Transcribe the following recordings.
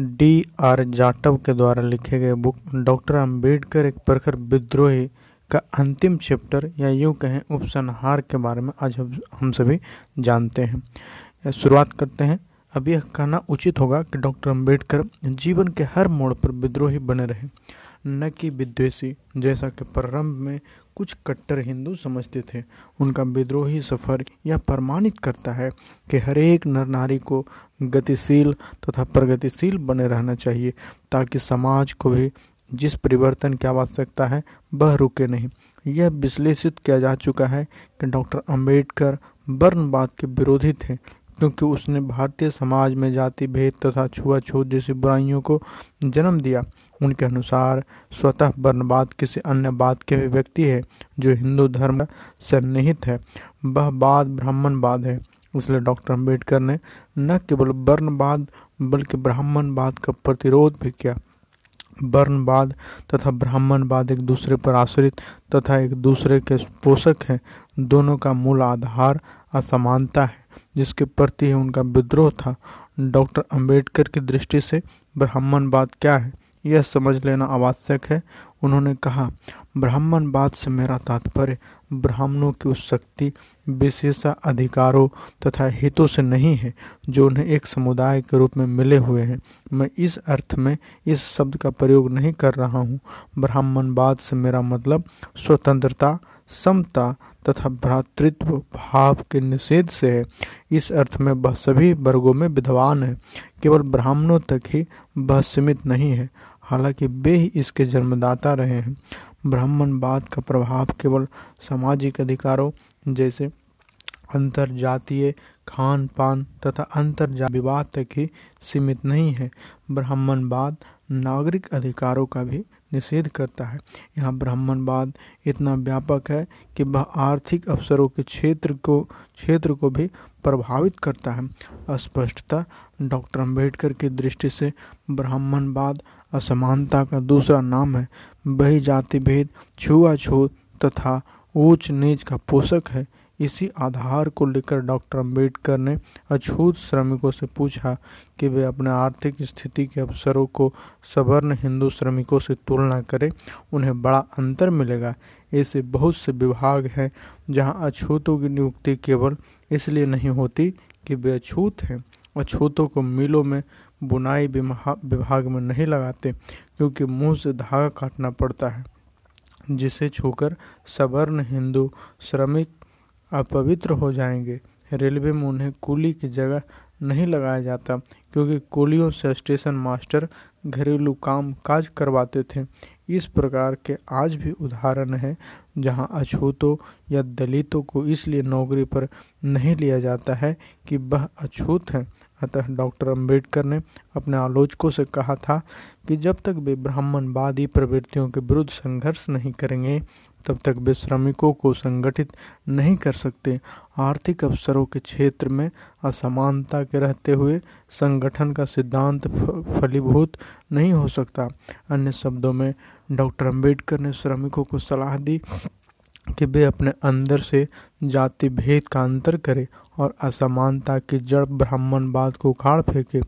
D R Jatav के द्वारा लिखे गए बुक डॉक्टर अंबेडकर एक प्रखर विद्रोही का अंतिम चैप्टर या यूँ कहें उपसंहार के बारे में आज हम सभी जानते हैं। शुरुआत करते हैं। अब यह कहना उचित होगा कि डॉक्टर अंबेडकर जीवन के हर मोड़ पर विद्रोही बने रहे। न कि विद्वेषी, जैसा कि प्रारंभ में कुछ कट्टर हिंदू समझते थे। उनका विद्रोही सफ़र यह प्रमाणित करता है कि हर एक नर नारी को गतिशील तथा प्रगतिशील बने रहना चाहिए, ताकि समाज को भी जिस परिवर्तन की आवश्यकता है, वह रुके नहीं। यह विश्लेषित किया जा चुका है कि डॉक्टर अंबेडकर वर्णवाद के विरोधी थे, क्योंकि उसने भारतीय समाज में जाति भेद तथा छुआछूत जैसी बुराइयों को जन्म दिया। उनके अनुसार स्वतः वर्णवाद किसी अन्य बात के व्यक्ति है जो हिंदू धर्म सन्निहित है। वह बाद ब्राह्मणवाद है, इसलिए डॉक्टर अंबेडकर ने न केवल वर्णवाद बल्कि ब्राह्मणवाद का प्रतिरोध भी किया। वर्णवाद तथा ब्राह्मणवाद एक दूसरे पर आश्रित तथा एक दूसरे के पोषक हैं, दोनों का मूल आधार असमानता है, जिसके प्रति उनका विद्रोह था। डॉक्टर अंबेडकर की दृष्टि से ब्राह्मणवाद क्या है? यह समझ लेना आवश्यक है। उन्होंने कहा, ब्राह्मण ब्राह्मणवाद से मेरा तात्पर्य, ब्राह्मणों की उस शक्ति, विशेष, अधिकारों तथा हितों से नहीं है, जो उन्हें एक समुदाय के रूप में मिले हुए हैं। मैं इस अर्थ में इस शब्द का प्रयोग नहीं कर रहा हूँ। ब्राह्मणवाद से मेरा मतलब स्वतंत्रता, समता तथा भ्रातृत्व, भाव के निषेध से है। इस अर्थ में वह सभी वर्गों में विद्वान है। केवल ब्राह्मणों तक ही वह सीमित नहीं है। हालाँकि वे ही इसके जन्मदाता रहे हैं। ब्राह्मणवाद का प्रभाव केवल सामाजिक अधिकारों जैसे अंतर जातीय खान पान तथा अंतर विवाद तक ही सीमित नहीं है। ब्राह्मणवाद नागरिक अधिकारों का भी निषेध करता है। यहाँ ब्राह्मणवाद इतना व्यापक है कि वह आर्थिक अवसरों के क्षेत्र को क्षेत्र को भी प्रभावित करता है। स्पष्टता डॉक्टर अंबेडकर की दृष्टि से ब्राह्मणवाद असमानता का दूसरा नाम है। वही जाति भेद छुआछूत तथा ऊंच नीच का पोषक है। इसी आधार को लेकर डॉक्टर अंबेडकर ने अछूत श्रमिकों से पूछा कि वे अपने आर्थिक स्थिति के अवसरों को सवर्ण हिंदू श्रमिकों से तुलना करें, उन्हें बड़ा अंतर मिलेगा। ऐसे बहुत से विभाग हैं जहाँ अछूतों की नियुक्ति केवल इसलिए नहीं होती कि वे अछूत हैं। अछूतों को मिलों में बुनाई विभाग में नहीं लगाते, क्योंकि मुँह से धागा काटना पड़ता है, जिसे छूकर सवर्ण हिंदू श्रमिक अपवित्र हो जाएँगे। रेलवे में उन्हें कूली की जगह नहीं लगाया जाता, क्योंकि कुलियों से स्टेशन मास्टर घरेलू काम काज करवाते थे। इस प्रकार के आज भी उदाहरण हैं, जहाँ अछूतों या दलितों को इसलिए नौकरी पर नहीं लिया जाता है कि वह अछूत हैं। अतः डॉक्टर अंबेडकर ने अपने आलोचकों से कहा था कि जब तक वे ब्राह्मणवादी प्रवृत्तियों के विरुद्ध संघर्ष नहीं करेंगे, तब तक वे श्रमिकों को संगठित नहीं कर सकते। आर्थिक अवसरों के क्षेत्र में असमानता के रहते हुए संगठन का सिद्धांत फलीभूत नहीं हो सकता। अन्य शब्दों में, डॉक्टर अंबेडकर ने श्रमिकों को सलाह दी कि वे अपने अंदर से जाति भेद का अंतर करें और असमानता की जड़ ब्राह्मणवाद को उखाड़ फेंके।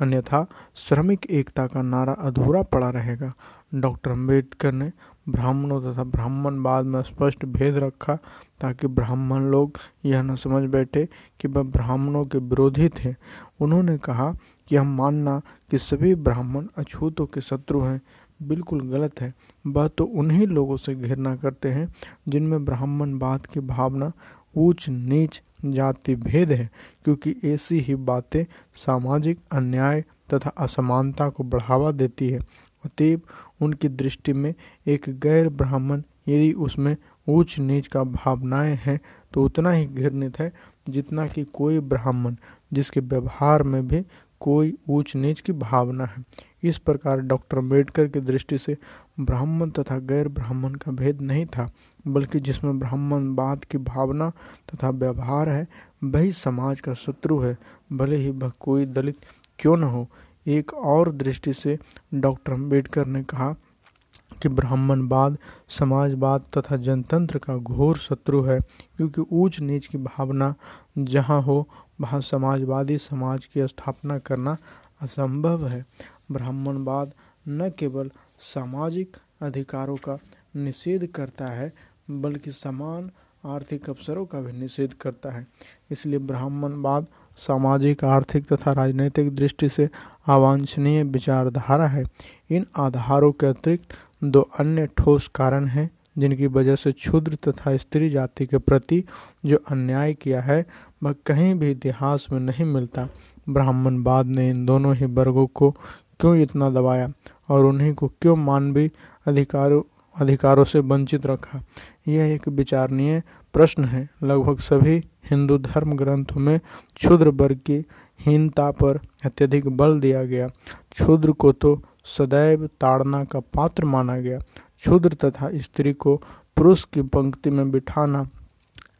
अन्यथा श्रमिक एकता का नारा अधूरा पड़ा रहेगा। डॉक्टर अंबेडकर ने ब्राह्मणों तथा ब्राह्मणवाद में स्पष्ट भेद रखा ताकि ब्राह्मण लोग यह न समझ बैठे कि वह ब्राह्मणों के विरोधी थे। उन्होंने कहा कि हम मानना कि सभी ब्राह्मण अछूतों के शत्रु हैं, बिल्कुल गलत है। वह तो उन्हीं लोगों से घृणा करते हैं जिनमें ब्राह्मणवाद की भावना ऊंच नीच जाति भेद है, क्योंकि ऐसी ही बातें सामाजिक अन्याय तथा असमानता को बढ़ावा देती है। अतएव उनकी दृष्टि में एक गैर ब्राह्मण यदि उसमें ऊंच नीच का भावनाएँ हैं तो उतना ही घृणित है जितना कि कोई ब्राह्मण, जिसके व्यवहार में भी कोई ऊंच नीच की भावना है। इस प्रकार डॉक्टर अंबेडकर की दृष्टि से ब्राह्मण तथा गैर ब्राह्मण का भेद नहीं था। बल्कि जिसमें ब्राह्मणवाद की भावना तथा व्यवहार है, वही समाज का शत्रु है। भले ही वह कोई दलित क्यों न हो, एक और दृष्टि से डॉक्टर अंबेडकर ने कहा कि ब्राह्मणवाद समाजवाद तथा जनतंत्र का घोर शत्रु है, क्योंकि ऊंच नीच की भावना जहाँ हो, वहाँ समाजवादी समाज की स्थापना करना असंभव है। ब्राह्मणवाद न केवल सामाजिक अधिकारों का निषेध करता है बल्कि समान आर्थिक अवसरों का भी निषेध करता है। इसलिए ब्राह्मणवाद सामाजिक, आर्थिक तथा राजनीतिक दृष्टि से अवांछनीय विचारधारा है। इन आधारों के अतिरिक्त दो अन्य ठोस कारण हैं, जिनकी वजह से क्षुद्र तथा स्त्री जाति के प्रति जो अन्याय किया है, वह कहीं भी इतिहास में नहीं मिलता। ब्राह्मणवाद ने इन दोनों ही वर्गों को क्यों इतना दबाया और उन्हीं को क्यों मानवीय अधिकारों अधिकारों से वंचित रखा? यह एक विचारणीय प्रश्न है। लगभग सभी हिंदू धर्म ग्रंथों में क्षुद्र वर्ग की हीनता पर अत्यधिक बल दिया गया। क्षुद्र को तो सदैव ताड़ना का पात्र माना गया। क्षुद्र तथा स्त्री को पुरुष की पंक्ति में बिठाना,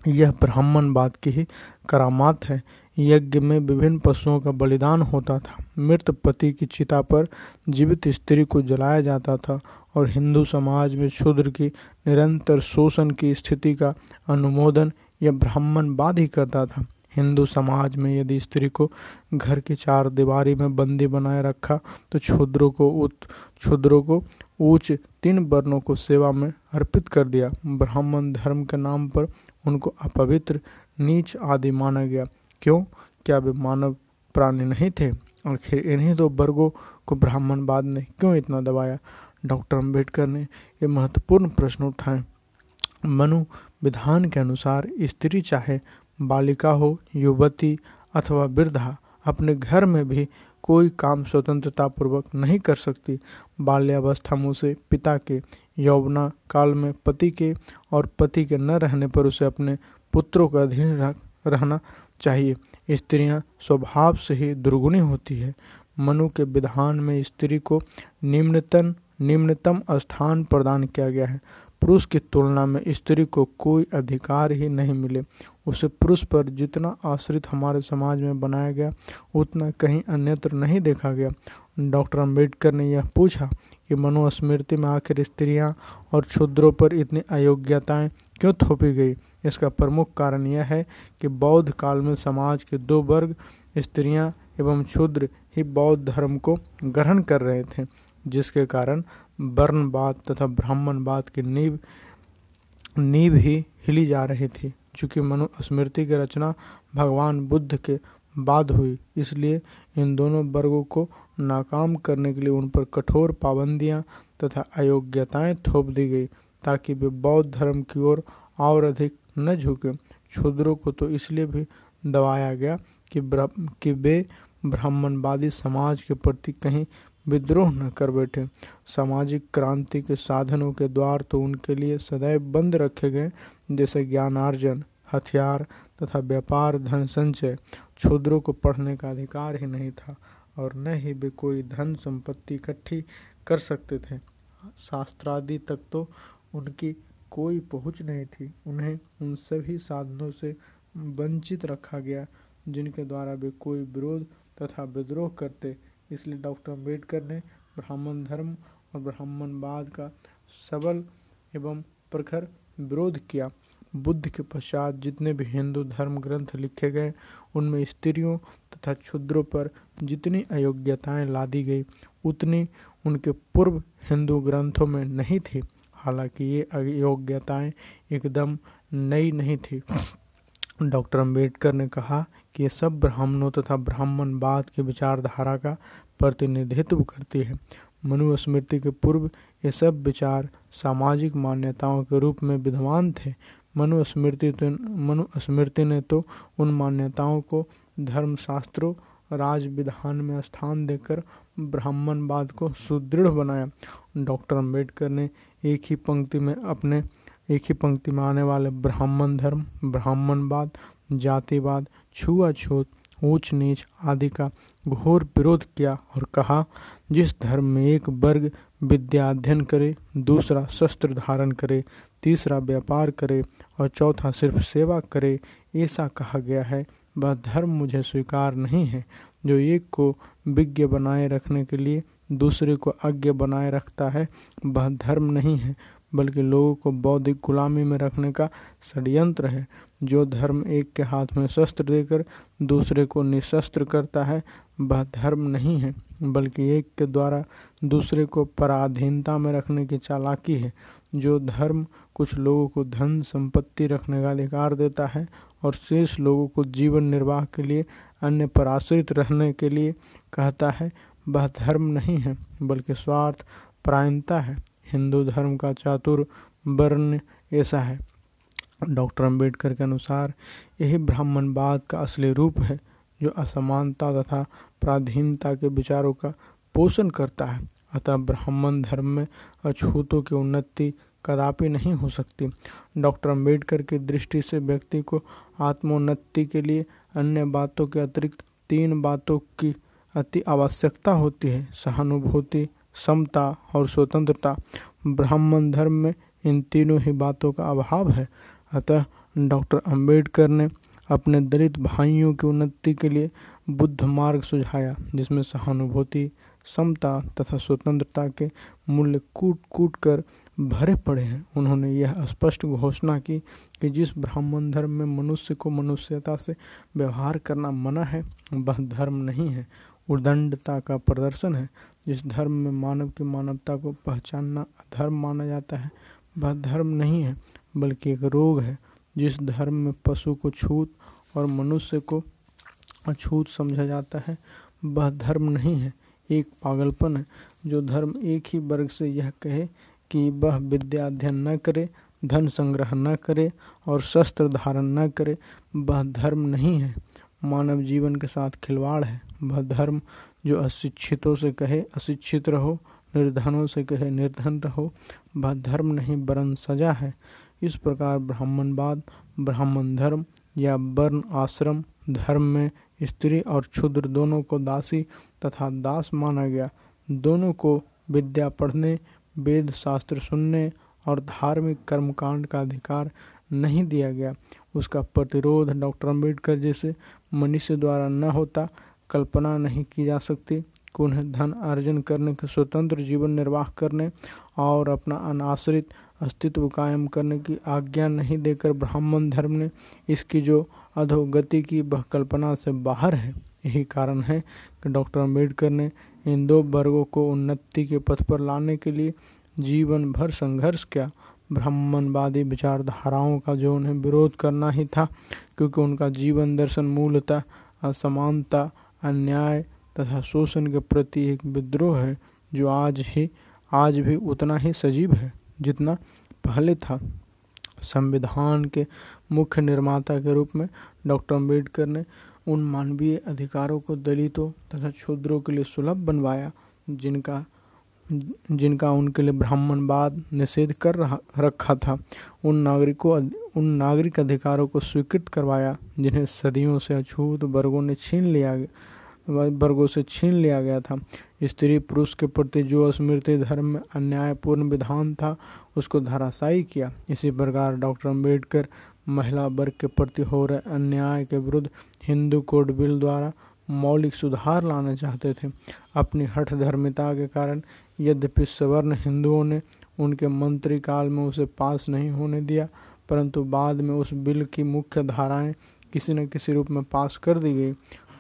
यह ब्राह्मणवाद की ही करामात है। यज्ञ में विभिन्न पशुओं का बलिदान होता था। मृत पति की चिता पर जीवित स्त्री को जलाया जाता था। और हिंदू समाज में शूद्र की निरंतर शोषण की स्थिति का अनुमोदन यह ब्राह्मणवाद ही करता था। हिंदू समाज में यदि स्त्री को घर की चार दीवारी में बंदी बनाए रखा तो क्षुद्रों को क्षुद्रों को उच्च तीन वर्णों को सेवा में अर्पित कर दिया। ब्राह्मण धर्म के नाम पर उनको अपवित्र, नीच आदि माना गया। क्यों? क्या वे मानव प्राणी नहीं थे? आखिर इन्हीं दो वर्गों को ब्राह्मणवाद ने क्यों इतना दबाया? डॉक्टर अंबेडकर ने ये महत्वपूर्ण प्रश्न उठाए। मनु, विधान के अनुसार स्त्री चाहे बालिका हो, युवती अथवा वृद्धा, अपने घर में भी कोई काम स्वतंत्रता पूर्वक नहीं कर सकती। बाल्यावस्था में उसे पिता के यौवना काल में पति के और पति के न रहने पर उसे अपने पुत्रों का अधीन रहना चाहिए। स्त्रियाँ स्वभाव से ही दुर्गुणी होती है। मनु के विधान में स्त्री को निम्नतम निम्नतम स्थान प्रदान किया गया है। पुरुष की तुलना में स्त्री को कोई अधिकार ही नहीं मिले। उसे पुरुष पर जितना आश्रित हमारे समाज में बनाया गया, उतना कहीं अन्यत्र नहीं देखा गया। डॉक्टर अंबेडकर ने यह पूछा कि मनुस्मृति में आखिर स्त्रियाँ और क्षुद्रों पर इतनी अयोग्यताएँ क्यों थोपी गई? इसका प्रमुख कारण यह है कि बौद्ध काल में समाज के दो वर्ग, स्त्रियाँ एवं क्षुद्र ही बौद्ध धर्म को ग्रहण कर रहे थे। जिसके कारण वर्णवाद तथा ब्राह्मणवाद की नींव नींव ही हिली जा रही थी, चूँकि मनुस्मृति की रचना भगवान बुद्ध के बाद हुई। इसलिए इन दोनों वर्गों को नाकाम करने के लिए उन पर कठोर पाबंदियाँ तथा अयोग्यताएँ थोप दी गई, ताकि वे बौद्ध धर्म की ओर और अधिक न झुके। क्षुद्रों को तो इसलिए भी दबाया गया कि कि वे ब्राह्मणवादी समाज के प्रति कहीं विद्रोह न कर बैठे। सामाजिक क्रांति के साधनों के द्वार तो उनके लिए सदैव बंद रखे गए, जैसे ज्ञानार्जन, हथियार तथा व्यापार धन संचय। क्षुद्रों को पढ़ने का अधिकार ही नहीं था और न ही वे कोई धन संपत्ति इकट्ठी कर सकते थे। शास्त्रादि तक तो उनकी कोई पहुँच नहीं थी। उन्हें उन सभी साधनों से वंचित रखा गया, जिनके द्वारा वे कोई विरोध तथा विद्रोह करते इसलिए डॉक्टर अंबेडकर ने ब्राह्मण धर्म और ब्राह्मणवाद का सबल एवं प्रखर विरोध किया। बुद्ध के पश्चात जितने भी हिंदू धर्म ग्रंथ लिखे गए, उनमें स्त्रियों तथा क्षुद्रों पर जितनी अयोग्यताएँ लादी गई, उतनी उनके पूर्व हिंदू ग्रंथों में नहीं थी। हालाँकि ये अयोग्यताएँ एकदम नई नहीं थी। डॉक्टर अंबेडकर ने कहा कि ये सब ब्राह्मणों तथा ब्राह्मणवाद की विचारधारा का प्रतिनिधित्व करती है। मनुस्मृति के पूर्व ये सब विचार सामाजिक मान्यताओं के रूप में विद्वान थे। मनुस्मृति तो मनुस्मृति ने तो उन मान्यताओं को धर्मशास्त्रों राज विधान में स्थान देकर ब्राह्मणवाद को सुदृढ़ बनाया। डॉक्टर अंबेडकर ने एक ही पंक्ति में अपने एक ही पंक्ति में आने वाले ब्राह्मण धर्म ब्राह्मणवाद जातिवाद छुआछूत ऊंच नीच आदि का घोर विरोध किया और कहा, जिस धर्म में एक वर्ग विद्या अध्ययन करे, दूसरा शस्त्र धारण करे, तीसरा व्यापार करे और चौथा सिर्फ़ सेवा करे, ऐसा कहा गया है, वह धर्म मुझे स्वीकार नहीं है, जो एक को विज्ञ बनाए रखने के लिए दूसरे को अज्ञ बनाए रखता है, वह धर्म नहीं है, बल्कि लोगों को बौद्धिक गुलामी में रखने का षड्यंत्र है। जो धर्म एक के हाथ में शस्त्र देकर दूसरे को निशस्त्र करता है, वह धर्म नहीं है, बल्कि एक के द्वारा दूसरे को पराधीनता में रखने की चालाकी है। जो धर्म कुछ लोगों को धन, संपत्ति रखने का अधिकार देता है और शेष लोगों को जीवन निर्वाह के लिए, अन्य पर आश्रित रहने के लिए कहता है, वह धर्म नहीं है, बल्कि स्वार्थ, परायणता है। हिंदू धर्म का चातुर वर्ण ऐसा है। डॉक्टर अंबेडकर के अनुसार, यही ब्राह्मणवाद का असली रूप है, जो असमानता तथा प्राधीनता के विचारों का पोषण करता है। अतः ब्राह्मण धर्म में अछूतों की उन्नति कदापि नहीं हो सकती। डॉक्टर अंबेडकर की दृष्टि से व्यक्ति को आत्मोन्नति के लिए अन्य बातों के अतिरिक्त तीन बातों की अति आवश्यकता होती है, सहानुभूति, समता और स्वतंत्रता। ब्राह्मण धर्म में इन तीनों ही बातों का अभाव है। अतः डॉक्टर अंबेडकर ने अपने दलित भाइयों की उन्नति के लिए बुद्ध मार्ग सुझाया, जिसमें सहानुभूति, समता तथा स्वतंत्रता के मूल्य कूट कूट कर भरे पड़े हैं। उन्होंने यह स्पष्ट घोषणा की कि जिस ब्राह्मण धर्म में मनुष्य को मनुष्यता से व्यवहार करना मना है, वह धर्म नहीं है। उदंडता का प्रदर्शन है। जिस धर्म में मानव की मानवता को पहचानना धर्म माना जाता है वह धर्म नहीं है, बल्कि एक रोग है, जिस धर्म में पशु को छूत और मनुष्य को अछूत समझा जाता है। वह धर्म नहीं है, एक पागलपन है, जो धर्म एक ही वर्ग से यह कहे कि वह विद्या अध्ययन न करे, धन संग्रह न करे और शस्त्र धारण न करे। वह धर्म नहीं है, मानव जीवन के साथ खिलवाड़ है। वह धर्म जो अशिक्षितों से कहे, अशिक्षित रहो निर्धनों से कहे, निर्धन रहो, वह धर्म नहीं, वरन सजा है। इस प्रकार ब्राह्मणवाद ब्राह्मण धर्म या वर्ण आश्रम, धर्म में स्त्री और क्षुद्र दोनों को दासी तथा दास माना गया। दोनों को विद्या पढ़ने, वेद शास्त्र सुनने और धार्मिक कर्मकांड का अधिकार नहीं दिया गया। उसका प्रतिरोध डॉक्टर अंबेडकर जैसे मनुष्य द्वारा न होता, कल्पना नहीं की जा सकती। कि उन्हें धन अर्जन करने के स्वतंत्र जीवन निर्वाह करने और अपना अनाश्रित अस्तित्व कायम करने की आज्ञा नहीं देकर ब्राह्मण धर्म ने इसकी जो अधोगति की वह कल्पना से बाहर है, यही कारण है कि डॉक्टर अंबेडकर ने इन दो वर्गों को उन्नति के पथ पर लाने के लिए जीवन भर संघर्ष किया। ब्राह्मणवादी विचारधाराओं का जो उन्हें विरोध करना ही था, क्योंकि उनका जीवन दर्शन मूलतः असमानता, अन्याय तथा शोषण के प्रति एक विद्रोह है, जो आज ही, आज भी उतना ही सजीव है, जितना पहले था। संविधान के मुख्य निर्माता के रूप में डॉक्टर अंबेडकर ने उन मानवीय अधिकारों को दलितों तथा क्षुद्रों के लिए सुलभ बनवाया, जिनका जिनका उनके लिए ब्राह्मणवाद निषेध कर रहा, रखा था। उन नागरिकों, उन नागरिक अधिकारों को स्वीकृत करवाया, जिन्हें सदियों से अछूत वर्गों ने छीन लिया वर्गों से छीन लिया गया था। स्त्री पुरुष के प्रति जो स्मृति धर्म में अन्यायपूर्ण विधान था, उसको धराशायी किया। इसी प्रकार डॉक्टर अंबेडकर महिला वर्ग के प्रति हो रहे अन्याय के विरुद्ध हिंदू कोड बिल द्वारा मौलिक सुधार लाना चाहते थे। अपनी हठ धर्मिता के कारण यद्यपि सवर्ण हिंदुओं ने उनके मंत्री काल में उसे पास नहीं होने दिया, परंतु बाद में उस बिल की मुख्य धाराएँ किसी न किसी रूप में पास कर दी गई।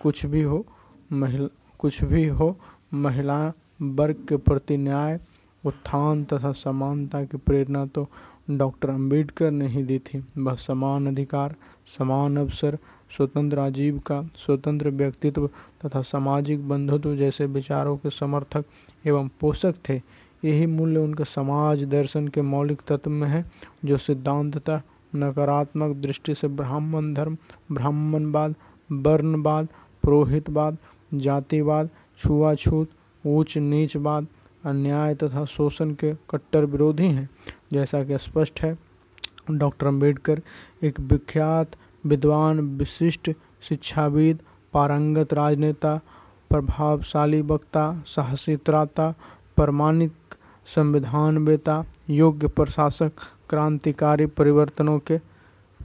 कुछ भी हो महिला, कुछ भी हो, महिला वर्ग के प्रति न्याय, उत्थान तथा समानता की प्रेरणा तो डॉक्टर अंबेडकर ने ही दी थी। वह समान अधिकार, समान अवसर, स्वतंत्र आजीविका स्वतंत्र व्यक्तित्व तथा सामाजिक बंधुत्व जैसे विचारों के समर्थक एवं पोषक थे। यही मूल्य उनके समाज दर्शन के मौलिक तत्व में है, जो सिद्धांततः नकारात्मक दृष्टि से ब्राह्मण धर्म, ब्राह्मणवाद, वर्णवाद, पुरोहितवाद जातिवाद, छुआछूत ऊंच नीचवाद अन्याय तथा शोषण के कट्टर विरोधी हैं। जैसा कि स्पष्ट है, डॉक्टर अंबेडकर एक विख्यात, विद्वान, विशिष्ट, शिक्षाविद, पारंगत राजनेता, प्रभावशाली वक्ता साहसी त्राता प्रमाणिक संविधान बेता योग्य प्रशासक, क्रांतिकारी परिवर्तनों के,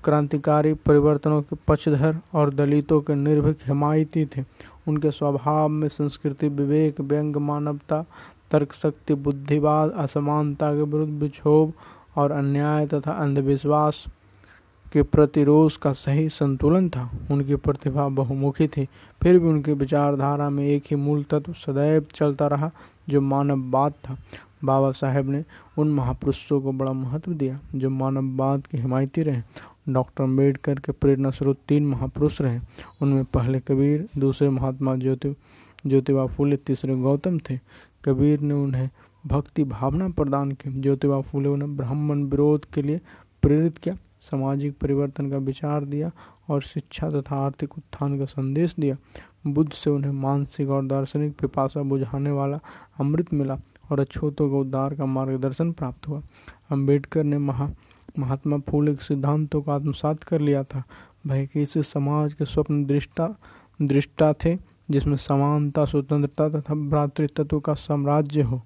क्रांतिकारी परिवर्तनों के पक्षधर और दलितों के निर्भीक हिमायती थे। उनके स्वभाव में संस्कृति, विवेक, व्यंग, मानवता तर्क शक्ति बुद्धिवाद, असमानता के विरुद्ध विक्षोभ और अन्याय तथा अंधविश्वास के प्रतिरोध का सही संतुलन था। उनकी प्रतिभा बहुमुखी थी। फिर भी उनकी विचारधारा में एक ही मूल तत्व सदैव चलता रहा, जो मानववाद था। बाबा साहेब ने उन महापुरुषों को बड़ा महत्व दिया, जो मानववाद के हिमायती रहे डॉक्टर अंबेडकर के प्रेरणा स्रोत तीन महापुरुष रहे। उनमें पहले कबीर, दूसरे महात्मा ज्योति ज्योतिबा फूले तीसरे गौतम थे। कबीर ने उन्हें भक्ति भावना प्रदान की। ज्योतिबा फूले उन्हें ब्राह्मण विरोध के लिए प्रेरित किया, सामाजिक परिवर्तन का विचार दिया और शिक्षा तथा आर्थिक उत्थान का संदेश दिया। बुद्ध से उन्हें मानसिक और दार्शनिक पिपासा बुझाने वाला अमृत मिला और अछूतों को उद्धार का मार्गदर्शन प्राप्त हुआ। अंबेडकर ने महा महात्मा फूले के सिद्धांतों को आत्मसात कर लिया था। वह किसी समाज के स्वप्न दृष्टा दृष्टा थे, जिसमें समानता, स्वतंत्रता तथा भ्रातृत्व का साम्राज्य हो।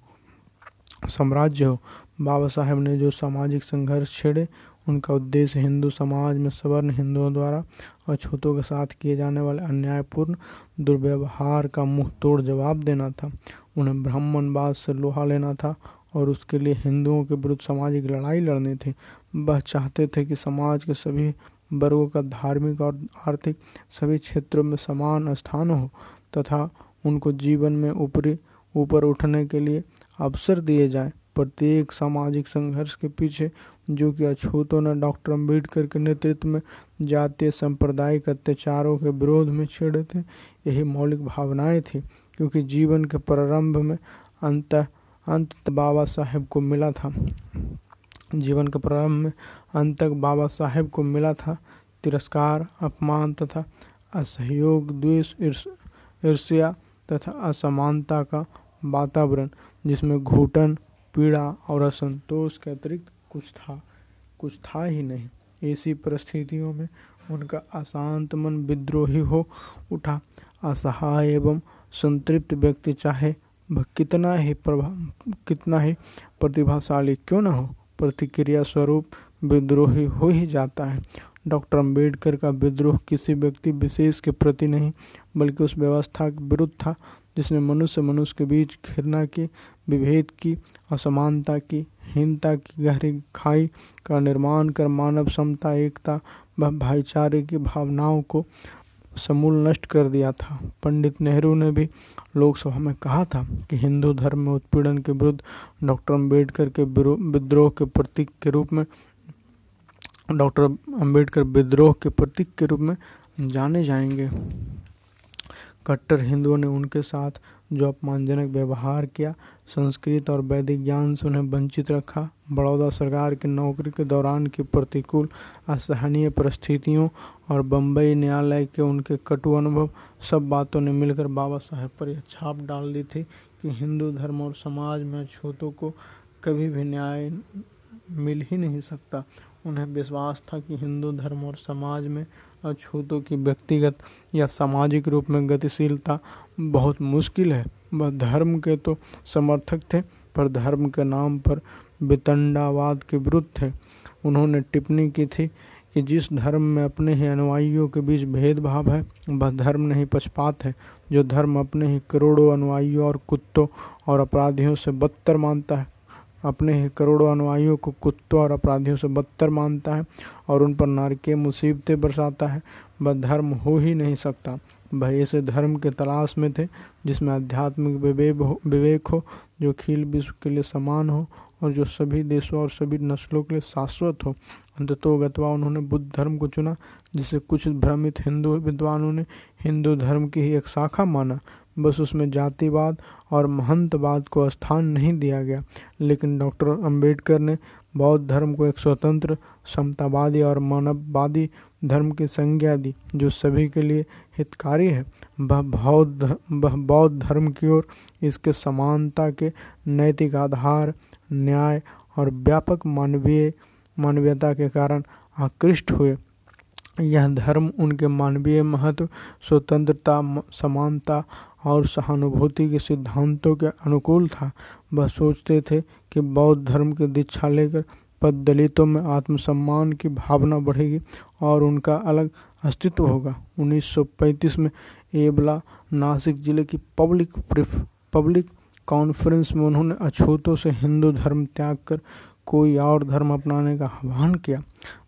साम्राज्य हो। बाबा साहेब ने जो सामाजिक संघर्ष छेड़े, उनका उद्देश्य हिंदू समाज में सवर्ण हिंदुओं द्वारा अछूतों के साथ किए जाने वाले अन्यायपूर्ण दुर्व्यवहार का मुँह तोड़ जवाब देना था। उन्हें ब्राह्मणवाद से लोहा लेना था और उसके लिए हिंदुओं के विरुद्ध सामाजिक लड़ाई लड़नी थी। वह चाहते थे कि समाज के सभी वर्गों का धार्मिक और आर्थिक सभी क्षेत्रों में समान स्थान हो तथा उनको जीवन में ऊपरी, ऊपर उठने के लिए अवसर दिए जाए। प्रत्येक सामाजिक संघर्ष के पीछे जो कि अछूतों ने डॉक्टर अंबेडकर के नेतृत्व में जातीय सांप्रदायिक अत्याचारों के विरोध में छेड़े थे, यही मौलिक भावनाएँ थी, क्योंकि जीवन के प्रारंभ में अंत अंत बाबा साहेब को मिला था। जीवन के प्रारंभ में अंत तक बाबा साहेब को मिला था। तिरस्कार, अपमान तथा असहयोग, द्वेष ईर्ष्या तथा असमानता का वातावरण, जिसमें घुटन, पीड़ा और असंतोष के अतिरिक्त कुछ था कुछ था ही नहीं। ऐसी परिस्थितियों में उनका अशांत मन विद्रोही हो उठा। असहाय एवं संतृप्त व्यक्ति चाहे कितना ही प्रभाव कितना ही प्रतिभाशाली क्यों न हो प्रतिक्रिया स्वरूप विद्रोही हो ही जाता है। डॉक्टर अंबेडकर का विद्रोह किसी व्यक्ति विशेष के प्रति नहीं, बल्कि उस व्यवस्था के विरुद्ध था, जिसने मनुष्य मनुष्य के बीच घृणा की, विभेद की, असमानता की, हीनता की, गहरी खाई का निर्माण कर मानव समता, एकता व भाईचारे की भावनाओं को समूल नष्ट कर दिया था। पंडित नेहरू ने भी लोकसभा में कहा था कि हिंदू धर्म में उत्पीड़न के विरुद्ध डॉक्टर अंबेडकर के विद्रोह के प्रतीक के रूप में, डॉक्टर अंबेडकर विद्रोह के प्रतीक के रूप में जाने जाएँगे। कट्टर हिंदुओं ने उनके साथ जो अपमानजनक व्यवहार किया, संस्कृत और वैदिक ज्ञान से उन्हें वंचित रखा। बड़ौदा सरकार की नौकरी के दौरान की प्रतिकूल, असहनीय परिस्थितियों और बम्बई न्यायालय के उनके कटु अनुभव, सब बातों ने मिलकर बाबा साहेब पर यह छाप डाल दी थी कि हिंदू धर्म और समाज में छूतों को कभी भी न्याय मिल ही नहीं सकता। उन्हें विश्वास था कि हिंदू धर्म और समाज में अछूतों की व्यक्तिगत या सामाजिक रूप में गतिशीलता बहुत मुश्किल है। वह धर्म के तो समर्थक थे, पर धर्म के नाम पर वितंडावाद के विरुद्ध थे। उन्होंने टिप्पणी की थी कि जिस धर्म में अपने ही अनुयायियों के बीच भेदभाव है, वह धर्म नहीं पक्षपात है। जो धर्म अपने ही करोड़ों अनुयायियों और कुत्तों और अपराधियों से बदतर मानता है, अपने ही करोड़ों अनुयायियों को कुत्तों और अपराधियों से बदतर मानता है और उन पर नारकीय मुसीबतें बरसाता है, वह धर्म हो ही नहीं सकता। वह ऐसे धर्म के तलाश में थे, जिसमें आध्यात्मिक विवेक हो विवेक हो, जो खील विश्व के लिए समान हो, और जो सभी देशों और सभी नस्लों के लिए शाश्वत हो। अंततोगतवा उन्होंने बुद्ध धर्म को चुना, जिसे कुछ भ्रमित हिंदू विद्वानों ने हिंदू धर्म की ही एक शाखा माना। बस उसमें जातिवाद और महंतवाद को स्थान नहीं दिया गया। लेकिन डॉक्टर अंबेडकर ने बौद्ध धर्म को एक स्वतंत्र, समतावादी और मानववादी धर्म की संज्ञा दी, जो सभी के लिए हितकारी है। वह बौद्ध बौद्ध धर्म की ओर इसके समानता के नैतिक आधार, न्याय और व्यापक मानवीय, मानवीयता के कारण आकृष्ट हुए। यह धर्म उनके मानवीय महत्व, स्वतंत्रता, समानता और सहानुभूति के सिद्धांतों के अनुकूल था। वह सोचते थे कि बौद्ध धर्म की दीक्षा लेकर पद दलितों में आत्मसम्मान की भावना बढ़ेगी और उनका अलग अस्तित्व होगा। 1935 में एबला नासिक ज़िले की पब्लिक पब्लिक कॉन्फ्रेंस में उन्होंने अछूतों से हिंदू धर्म त्याग कर कोई और धर्म अपनाने का आह्वान किया।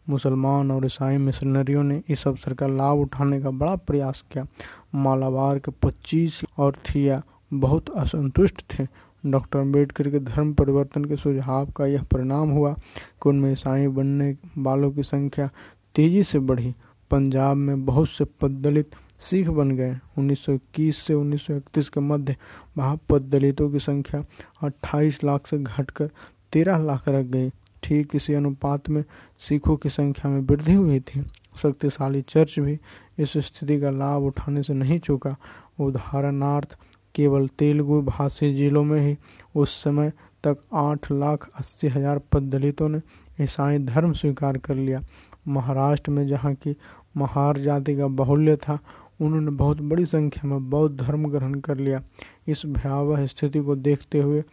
मुसलमान और ईसाई मिशनरियों ने इस अवसर का लाभ उठाने का बड़ा प्रयास किया। मालाबार के 25 और थिया बहुत असंतुष्ट थे। डॉक्टर अंबेडकर के धर्म परिवर्तन के सुझाव का यह परिणाम हुआ कि उनमें ईसाई बनने वालों की संख्या तेज़ी से बढ़ी पंजाब में बहुत से पद दलित सिख बन गए। 1921 से 1931 के मध्य वहाँ पद दलितों की संख्या 28 लाख से घटकर 13 लाख रह गई। ठीक इसी अनुपात में सिखों की संख्या में वृद्धि हुई थी। शक्तिशाली चर्च भी इस स्थिति का लाभ उठाने से नहीं चूका। उदाहरणार्थ, केवल तेलुगु भाषी जिलों में ही उस समय तक आठ लाख अस्सी हज़ार पद दलितों ने ईसाई धर्म स्वीकार कर लिया। महाराष्ट्र में जहाँ की महार जाति का बाहुल्य था। उन्होंने बहुत बड़ी संख्या में बौद्ध धर्म ग्रहण कर लिया। इस भयावह स्थिति को देखते हुए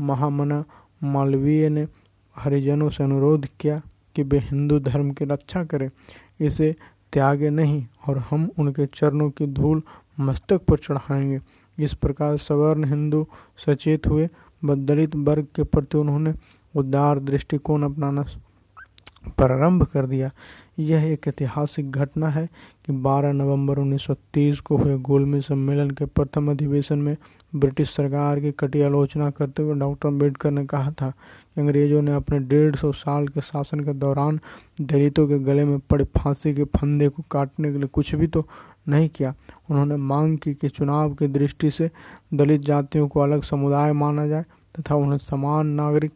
महामना मालवीय ने हरिजनों से अनुरोध किया कि वे हिंदू धर्म की रक्षा करें। इसे त्यागे नहीं और हम उनके चरणों की धूल मस्तक पर चढ़ाएँगे। इस प्रकार सवर्ण हिंदू सचेत हुए। व दलित वर्ग के प्रति उन्होंने उदार दृष्टिकोण अपनाना प्रारंभ कर दिया। यह एक ऐतिहासिक घटना है कि 12 नवंबर 1930 को हुए गोलमेज सम्मेलन के प्रथम अधिवेशन में ब्रिटिश सरकार की कटी आलोचना करते हुए डॉक्टर अंबेडकर ने कहा था कि अंग्रेज़ों ने अपने डेढ़ सौ साल के शासन के दौरान दलितों के गले में पड़े फांसी के फंदे को काटने के लिए कुछ भी तो नहीं किया। उन्होंने मांग की कि चुनाव की दृष्टि से दलित जातियों को अलग समुदाय माना जाए तथा उन्हें समान नागरिक,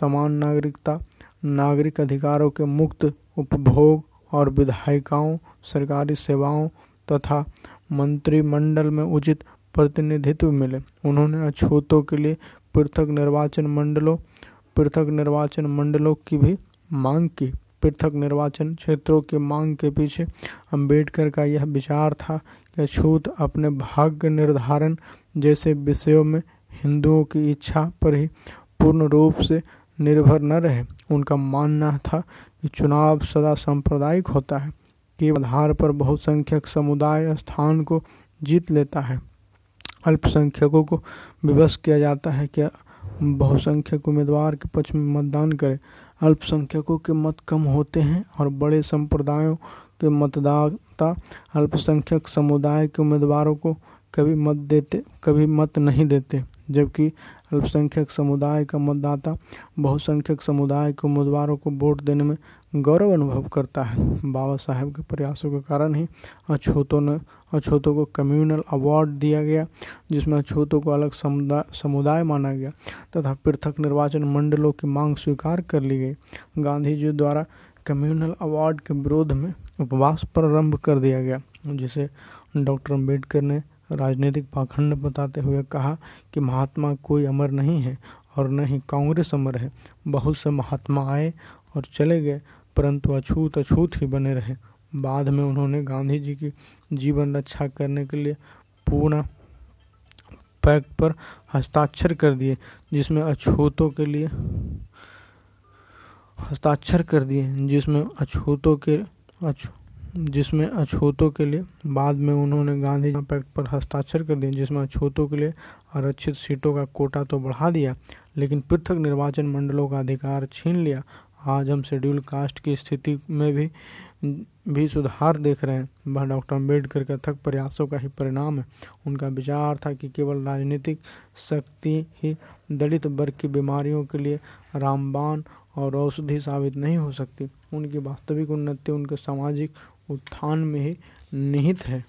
समान नागरिकता नागरिक अधिकारों के मुक्त उपभोग और विधायिकाओं, सरकारी सेवाओं तथा मंत्रिमंडल में उचित प्रतिनिधित्व मिले। उन्होंने अछूतों के लिए पृथक निर्वाचन मंडलों, पृथक निर्वाचन मंडलों की भी मांग की। पृथक निर्वाचन क्षेत्रों की मांग के पीछे अंबेडकर का यह विचार था कि अछूत अपने भाग्य निर्धारण जैसे विषयों में हिंदुओं की इच्छा पर ही पूर्ण रूप से निर्भर न रहे। उनका मानना था कि चुनाव सदा सांप्रदायिक होता है। के आधार पर बहुसंख्यक समुदाय स्थान को जीत लेता है। अल्पसंख्यकों को विवश किया जाता है कि बहुसंख्यक उम्मीदवार के पक्ष में मतदान करें। अल्पसंख्यकों के मत कम होते हैं और बड़े संप्रदायों के मतदाता अल्पसंख्यक समुदाय के उम्मीदवारों को कभी मत देते, कभी मत नहीं देते, जबकि अल्पसंख्यक समुदाय का मतदाता बहुसंख्यक समुदाय के उम्मीदवारों को वोट देने में गौरव अनुभव करता है। बाबा साहेब के प्रयासों के कारण ही अछूतों ने, अछूतों को कम्युनल अवार्ड दिया गया, जिसमें अछूतों को अलग समुदाय समुदाय माना गया तथा पृथक निर्वाचन मंडलों की मांग स्वीकार कर ली गई। गांधी जी द्वारा कम्युनल अवार्ड के विरोध में उपवास प्रारंभ कर दिया गया, जिसे डॉक्टर अंबेडकर ने राजनीतिक पाखंड बताते हुए कहा कि महात्मा कोई अमर नहीं है और न ही कांग्रेस अमर है। बहुत से महात्मा आए और चले गए, परंतु अछूत अछूत ही बने रहे। बाद में उन्होंने गांधी जी की जीवन रक्षा करने के लिए पूर्ण पैक पर हस्ताक्षर कर दिए, जिसमें अछूतों के लिए हस्ताक्षर कर दिए, जिसमें अछूतों के अछ जिसमें अछूतों के लिए, बाद में उन्होंने गांधी पैक्ट पर हस्ताक्षर कर दिए, जिसमें अछूतों के लिए आरक्षित सीटों का कोटा तो बढ़ा दिया, लेकिन पृथक निर्वाचन मंडलों का अधिकार छीन लिया। आज हम शेड्यूल कास्ट की स्थिति में भी भी सुधार देख रहे हैं। वह डॉक्टर अंबेडकर के अथक प्रयासों का ही परिणाम है। उनका विचार था कि केवल राजनीतिक शक्ति ही दलित वर्ग की बीमारियों के लिए रामबान और औषधि साबित नहीं हो सकती। उनकी वास्तविक उन्नति, उनके सामाजिक उत्थान में निहित है।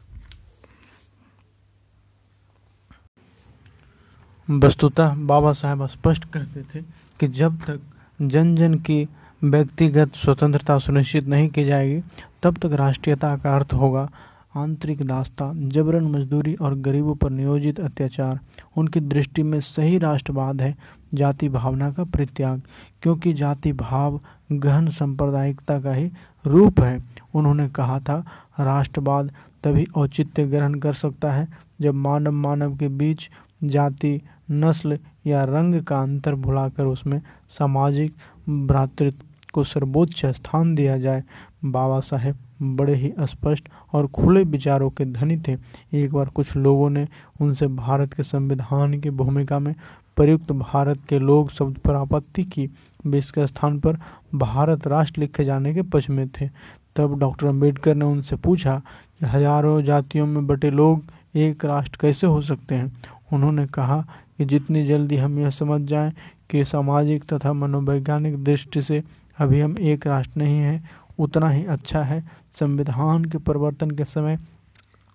वस्तुतः बाबा साहेब स्पष्ट करते थे कि जब तक जन जन की व्यक्तिगत स्वतंत्रता सुनिश्चित नहीं की जाएगी, तब तक राष्ट्रीयता का अर्थ होगा आंतरिक दास्ता, जबरन मजदूरी और गरीबों पर नियोजित अत्याचार। उनकी दृष्टि में सही राष्ट्रवाद है, जाति भावना का परित्याग, क्योंकि जाति भाव गहन सांप्रदायिकता का ही रूप है। उन्होंने कहा था, राष्ट्रवाद तभी औचित्य ग्रहण कर सकता है जब मानव मानव के बीच जाति, नस्ल या रंग का अंतर भुलाकर उसमें सामाजिक भ्रातृत्व को सर्वोच्च स्थान दिया जाए। बाबा साहेब बड़े ही स्पष्ट और खुले विचारों के धनी थे। एक बार कुछ लोगों ने उनसे भारत के संविधान की भूमिका में प्रयुक्त भारत के लोग शब्द पर आपत्ति की वे इसके स्थान पर भारत राष्ट्र लिखे जाने के पक्ष में थे। तब डॉक्टर अंबेडकर ने उनसे पूछा कि हज़ारों जातियों में बटे लोग एक राष्ट्र कैसे हो सकते हैं? उन्होंने कहा कि जितनी जल्दी हम यह समझ जाएँ कि सामाजिक तथा मनोवैज्ञानिक दृष्टि से अभी हम एक राष्ट्र नहीं हैं, उतना ही अच्छा है। संविधान के परिवर्तन के समय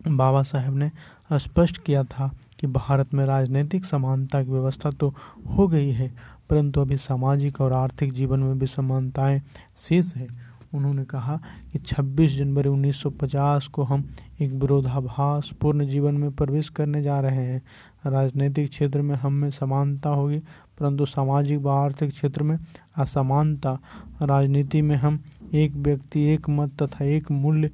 बाबा साहेब ने स्पष्ट किया था कि भारत में राजनीतिक समानता की व्यवस्था तो हो गई है, परंतु अभी सामाजिक और आर्थिक जीवन में भी समानताएँ शेष है। उन्होंने कहा कि 26 जनवरी 1950 को हम एक विरोधाभास पूर्ण जीवन में प्रवेश करने जा रहे हैं। राजनीतिक क्षेत्र में हम में समानता होगी, परंतु सामाजिक व आर्थिक क्षेत्र में असमानता। राजनीति में हम एक व्यक्ति, एक मत तथा एक मूल्य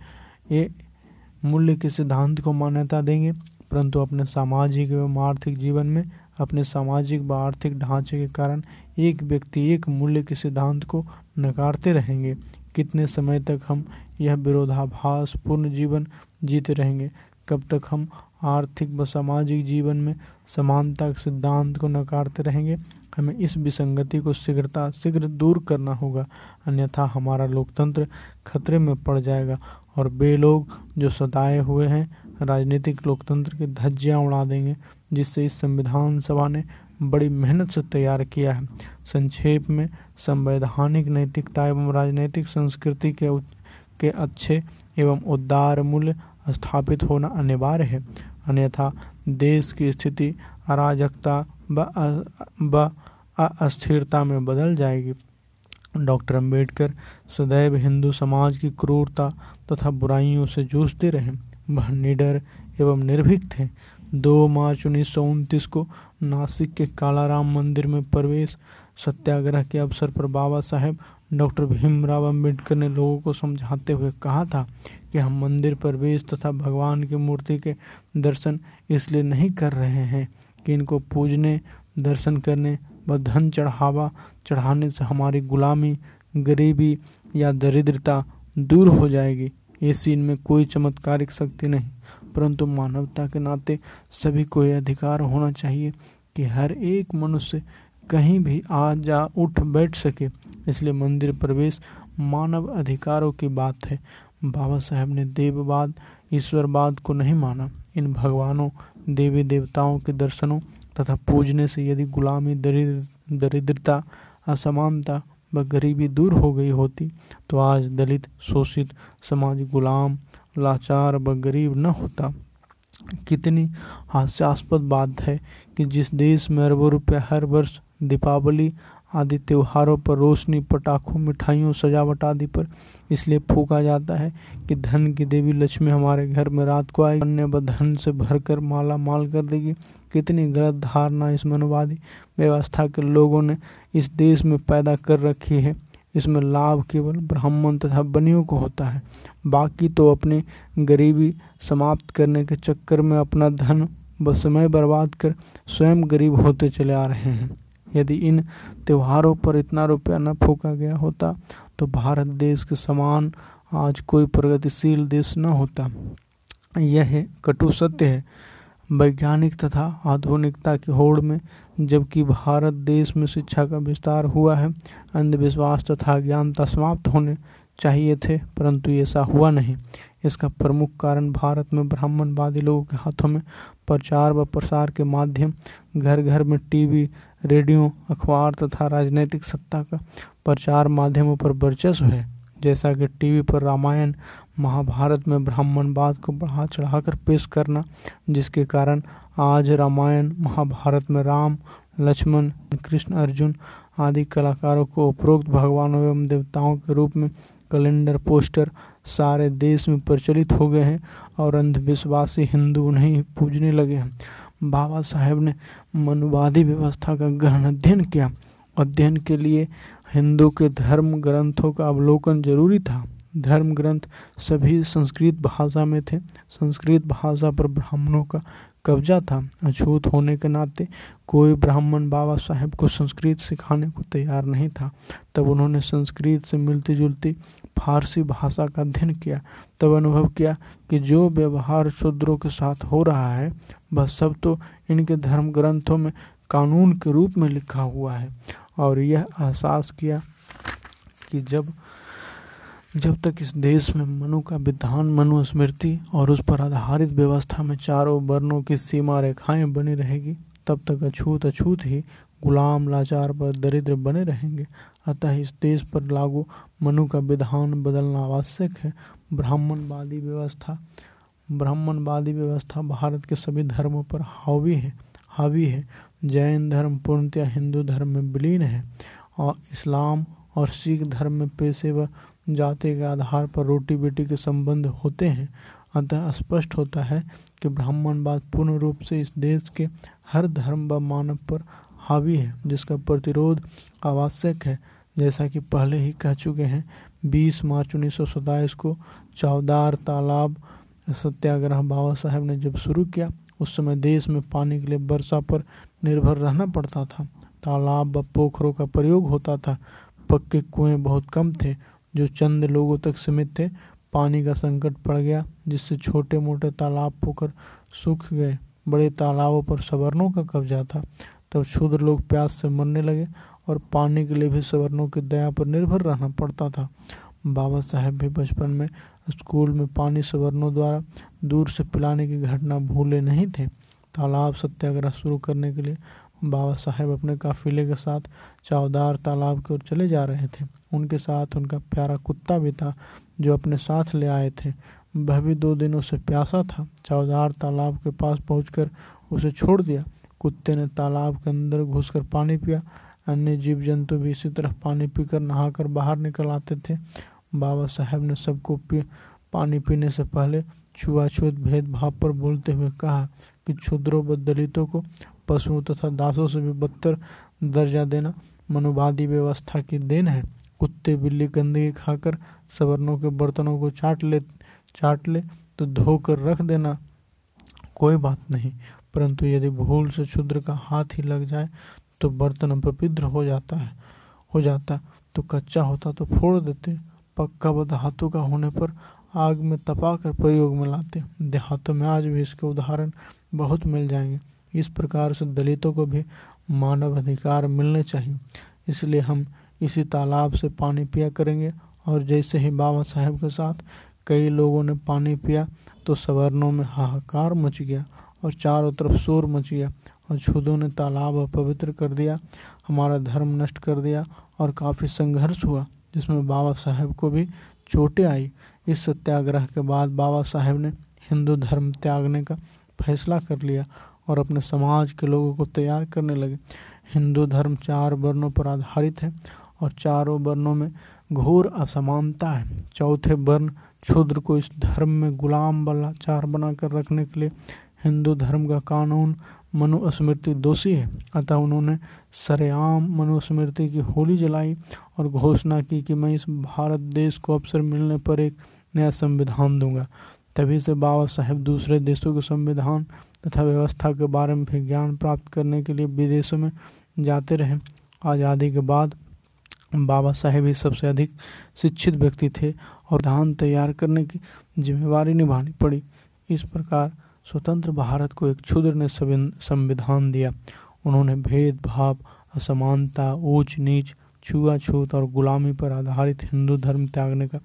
मूल्य के सिद्धांत को मान्यता देंगे। परंतु अपने सामाजिक एवं आर्थिक जीवन में, अपने सामाजिक व आर्थिक ढांचे के कारण एक व्यक्ति एक मूल्य के सिद्धांत को नकारते रहेंगे। कितने समय तक हम यह विरोधाभास पूर्ण जीवन जीते रहेंगे? कब तक हम आर्थिक व सामाजिक जीवन में समानता के सिद्धांत को नकारते रहेंगे? हमें इस विसंगति को शीघ्रता, शीघ्र दूर करना होगा। अन्यथा हमारा लोकतंत्र खतरे में पड़ जाएगा और वे लोग जो सताए हुए हैं राजनीतिक लोकतंत्र की धज्जियाँ उड़ा देंगे, जिससे इस संविधान सभा ने बड़ी मेहनत से तैयार किया है। संक्षेप में, संवैधानिक नैतिकता एवं राजनीतिक संस्कृति के के अच्छे एवं उदार मूल्य स्थापित होना अनिवार्य है। अन्यथा, देश की स्थिति अराजकता व अस्थिरता में बदल जाएगी। डॉक्टर अंबेडकर सदैव हिंदू समाज की क्रूरता तथा बुराइयों से जूझते रहे। वह निडर एवं निर्भीक थे। दो मार्च उन्नीस सौ उनतीस को नासिक के कालाराम मंदिर में प्रवेश सत्याग्रह के अवसर पर बाबा साहेब डॉक्टर भीमराव अंबेडकर ने लोगों को समझाते हुए कहा था कि हम मंदिर प्रवेश तथा भगवान की मूर्ति के दर्शन इसलिए नहीं कर रहे हैं कि इनको पूजने, दर्शन करने व धन चढ़ावा चढ़ाने से हमारी गुलामी, गरीबी या दरिद्रता दूर हो जाएगी। इस इनमें कोई चमत्कारिक शक्ति नहीं, परंतु मानवता के नाते सभी को यह अधिकार होना चाहिए कि हर एक मनुष्य कहीं भी आ जा उठ बैठ सके। इसलिए मंदिर प्रवेश मानव अधिकारों की बात है। बाबा साहेब ने देववाद, ईश्वरवाद को नहीं माना। इन भगवानों, देवी देवताओं के दर्शनों तथा पूजने से यदि गुलामी, दरिद्र, दरिद्रता, असमानता व गरीबी दूर हो गई होती तो आज दलित, शोषित, समाज गुलाम, लाचार व गरीब न होता। कितनी हास्यास्पद बात है कि जिस देश में अरबों रुपये हर वर्ष दीपावली आदि त्योहारों पर रोशनी, पटाखों, मिठाइयों, सजावट आदि पर इसलिए फूका जाता है कि धन की देवी लक्ष्मी हमारे घर में रात को आएगी। अन्य धन से भरकर माला माल कर देगी। कितनी गलत धारणा इस मनोवादी व्यवस्था के लोगों ने इस देश में पैदा कर रखी है। इसमें लाभ केवल ब्राह्मण तथा बनियों को होता है। बाकी तो अपनी गरीबी समाप्त करने के चक्कर में अपना धन व समय बर्बाद कर स्वयं गरीब होते चले आ रहे हैं। यदि इन त्योहारों पर इतना रुपया न फूका गया होता तो भारत देश के समान आज कोई प्रगतिशील देश न होता। यह कटु सत्य है वैज्ञानिक तथा आधुनिकता की होड़ में, जबकि भारत देश में शिक्षा का विस्तार हुआ है, अंधविश्वास तथा ज्ञानता समाप्त होने चाहिए थे, परंतु ऐसा हुआ नहीं। इसका प्रमुख कारण भारत में ब्राह्मणवादी लोगों के हाथों में प्रचार व प्रसार के माध्यम घर घर में टीवी, रेडियो, अखबार तथा राजनीतिक सत्ता का प्रचार माध्यमों पर वर्चस्व है। जैसा कि टीवी पर रामायण महाभारत में ब्राह्मणवाद को बढ़ा चढ़ाकर पेश करना, जिसके कारण आज रामायण, महाभारत में राम, लक्ष्मण, कृष्ण अर्जुन आदि कलाकारों को उपरोक्त भगवानों एवं देवताओं के रूप में कैलेंडर, पोस्टर सारे देश में प्रचलित हो गए हैं और अंधविश्वासी हिंदू उन्हें पूजने लगे हैं। बाबा साहेब ने मनुवादी व्यवस्था का गहन अध्ययन किया। अध्ययन के लिए हिंदू के धर्म ग्रंथों का अवलोकन ज़रूरी था। धर्म ग्रंथ सभी संस्कृत भाषा में थे। संस्कृत भाषा पर ब्राह्मणों का कब्जा था। अछूत होने के नाते कोई ब्राह्मण बाबा साहेब को संस्कृत सिखाने को तैयार नहीं था। तब उन्होंने संस्कृत से मिलती जुलती फारसी भाषा का अध्ययन किया। तब अनुभव किया कि जो व्यवहार शूद्रों के साथ हो रहा है, वह सब तो इनके धर्म ग्रंथों में कानून के रूप में लिखा हुआ है। और यह एहसास किया कि जब जब तक इस देश में मनु का विधान मनुस्मृति और उस पर आधारित व्यवस्था में चारों वर्णों की सीमा रेखाएँ बनी रहेगी, तब तक अछूत अछूत ही गुलाम लाचार पर दरिद्र बने रहेंगे। अतः इस देश पर लागू मनु का विधान बदलना आवश्यक है। ब्राह्मणवादी व्यवस्था ब्राह्मणवादी व्यवस्था भारत के सभी धर्मों पर हावी है हावी है। जैन धर्म पूर्णतया हिंदू धर्म में विलीन है। और इस्लाम और सिख धर्म में पेशेवर जाति के आधार पर रोटी बेटी के संबंध होते हैं। अतः स्पष्ट होता है कि ब्राह्मणवाद पूर्ण रूप से इस देश के हर धर्म व मानव पर हावी है, जिसका प्रतिरोध आवश्यक है। जैसा कि पहले ही कह चुके हैं 20 मार्च उन्नीस सौ सताइस को चौदार तालाब सत्याग्रह बाबा साहेब ने जब शुरू किया, उस समय देश में पानी के लिए वर्षा पर निर्भर रहना पड़ता था। तालाब व पोखरों का प्रयोग होता था। पक्के कुएँ बहुत कम थे जो चंद लोगों तक सीमित थे, पानी का संकट पड़ गया, जिससे छोटे मोटे तालाब पोखर सूख गए। बड़े तालाबों पर सवर्णों का कब्जा था। तब क्षुद्र लोग प्यास से मरने लगे और पानी के लिए भी सवर्णों की दया पर निर्भर रहना पड़ता था। बाबा साहेब भी बचपन में स्कूल में पानी सवर्णों द्वारा दूर से पिलाने की घटना भूले नहीं थे। तालाब सत्याग्रह शुरू करने के लिए बाबा साहेब अपने काफिले के साथ चावदार तालाब की ओर चले जा रहे थे। उनके साथ उनका प्यारा कुत्ता भी था जो अपने साथ ले आए थे। वह भी दो दिनों से प्यासा था। चौदार तालाब के पास पहुंचकर उसे छोड़ दिया। कुत्ते ने तालाब के अंदर घुसकर पानी पिया। अन्य जीव जंतु भी इसी तरह पानी पीकर नहाकर बाहर निकल आते थे। बाबा साहेब ने सबको पी, पानी पीने से पहले छुआछूत भेदभाव पर बोलते हुए कहा कि क्षुद्रों व दलितों को पशुओं तथा दासों से भी बदतर दर्जा देना मनुवादी व्यवस्था की देन है। कुत्ते, बिल्ली, गंदगी खाकर सवर्णों के बर्तनों को चाट ले चाट ले तो धोकर रख देना कोई बात नहीं। परंतु यदि भूल से क्षुद्र का हाथ ही लग जाए तो बर्तन अपवित्र हो जाता है, हो जाता तो कच्चा होता तो फोड़ देते। पक्का व धातु का होने पर आग में तपा कर प्रयोग में लाते। देहातों में आज भी इसके उदाहरण बहुत मिल जाएँगे। इस प्रकार से दलितों को भी मानव अधिकार मिलने चाहिए। इसलिए हम इसी तालाब से पानी पिया करेंगे और जैसे ही बाबा साहेब के साथ कई लोगों ने पानी पिया तो सवर्णों में हाहाकार मच गया और चारों तरफ़ शोर मच गया और छुदों ने तालाब अपवित्र कर दिया, हमारा धर्म नष्ट कर दिया और काफ़ी संघर्ष हुआ, जिसमें बाबा साहेब को भी चोटें आई। इस सत्याग्रह के बाद बाबा साहेब ने हिंदू धर्म त्यागने का फैसला कर लिया और अपने समाज के लोगों को तैयार करने लगे। हिंदू धर्म चार वर्णों पर आधारित है और चारों वर्णों में घोर असमानता है। चौथे वर्ण, क्षुद्र को इस धर्म में गुलाम वाला चार बनाकर रखने के लिए हिंदू धर्म का कानून मनुस्मृति दोषी है। अतः उन्होंने सरेआम मनुस्मृति की होली जलाई और घोषणा की कि मैं इस भारत देश को अवसर मिलने पर एक नया संविधान दूँगा। तभी से बाबा साहेब दूसरे देशों के संविधान तथा व्यवस्था के बारे में भी ज्ञान प्राप्त करने के लिए विदेशों में जाते रहे। आज़ादी के बाद बाबा साहेब ही सबसे अधिक शिक्षित व्यक्ति थे और धान तैयार करने की जिम्मेवारी निभानी पड़ी। इस प्रकार स्वतंत्र भारत को एक क्षुद्र ने संविधान दिया। उन्होंने भेदभाव, असमानता ऊंच नीच छुआछूत और गुलामी पर आधारित हिंदू धर्म त्यागने का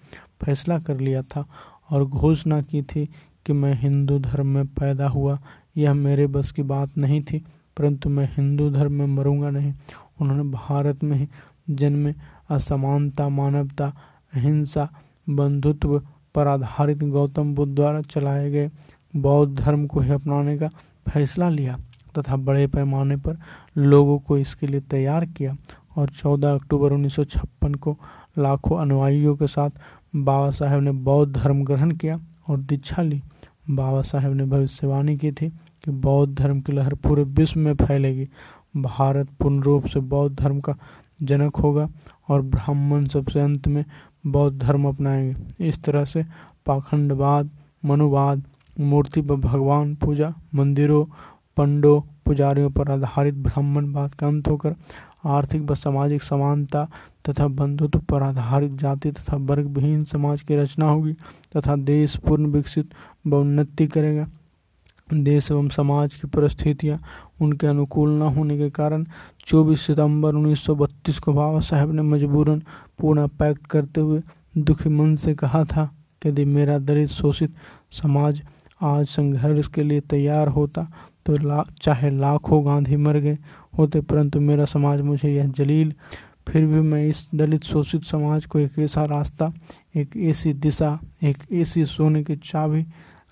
फैसला कर लिया था और घोषणा की थी कि मैं हिंदू धर्म में पैदा हुआ यह मेरे बस की बात नहीं थी, परंतु मैं हिंदू धर्म में मरूँगा नहीं। उन्होंने भारत में ही जन्मे, असमानता, मानवता, अहिंसा, बंधुत्व पर आधारित गौतम बुद्ध द्वारा चलाए गए बौद्ध धर्म को ही अपनाने का फैसला लिया तथा बड़े पैमाने पर लोगों को इसके लिए तैयार किया और 14 अक्टूबर 1956 को लाखों अनुयायियों के साथ बाबा साहेब ने बौद्ध धर्म ग्रहण किया और दीक्षा ली। बाबा साहेब ने भविष्यवाणी की थी कि बौद्ध धर्म की लहर पूरे विश्व में फैलेगी। भारत पूर्ण रूप से बौद्ध धर्म का जनक होगा और ब्राह्मण सबसे अंत में बौद्ध धर्म अपनाएँगे। इस तरह से पाखंडवाद, मनुवाद, मूर्ति व भगवान पूजा, मंदिरों, पंडों, पुजारियों पर आधारित ब्राह्मणवाद का अंत होकर आर्थिक व सामाजिक समानता तथा बंधुत्व पर आधारित जाति तथा वर्ग विहीन समाज की रचना होगी तथा देश पूर्ण विकसित व उन्नति करेगा। देश एवं समाज की परिस्थितियाँ उनके अनुकूल न होने के कारण 24 सितंबर 1932 को बाबा साहेब ने मजबूरन पूर्ण पैक्ट करते हुए दुखी मन से कहा था कि यदि मेरा दलित शोषित समाज आज संघर्ष के लिए तैयार होता तो ला, चाहे लाखों गांधी मर गए होते, परंतु मेरा समाज मुझे यह जलील। फिर भी मैं इस दलित शोषित समाज को एक ऐसा रास्ता, एक ऐसी दिशा, एक ऐसी सोने की चाबी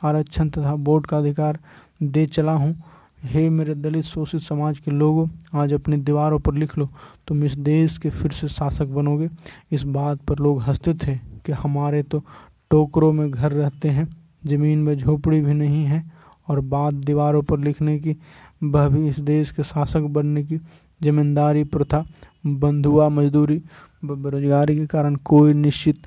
आरक्षण तथा वोट का अधिकार दे चला हूँ। हे मेरे दलित शोषित समाज के लोगों, आज अपनी दीवारों पर लिख लो। तुम इस देश के फिर से शासक बनोगे। इस बात पर लोग हँसते थे कि हमारे तो टोकरों में घर रहते हैं, ज़मीन में झोपड़ी भी नहीं है, और बात दीवारों पर लिखने की, वह भी इस देश के शासक बनने की जमींदारी प्रथा, बंधुआ मजदूरी बेरोजगारी के कारण कोई निश्चित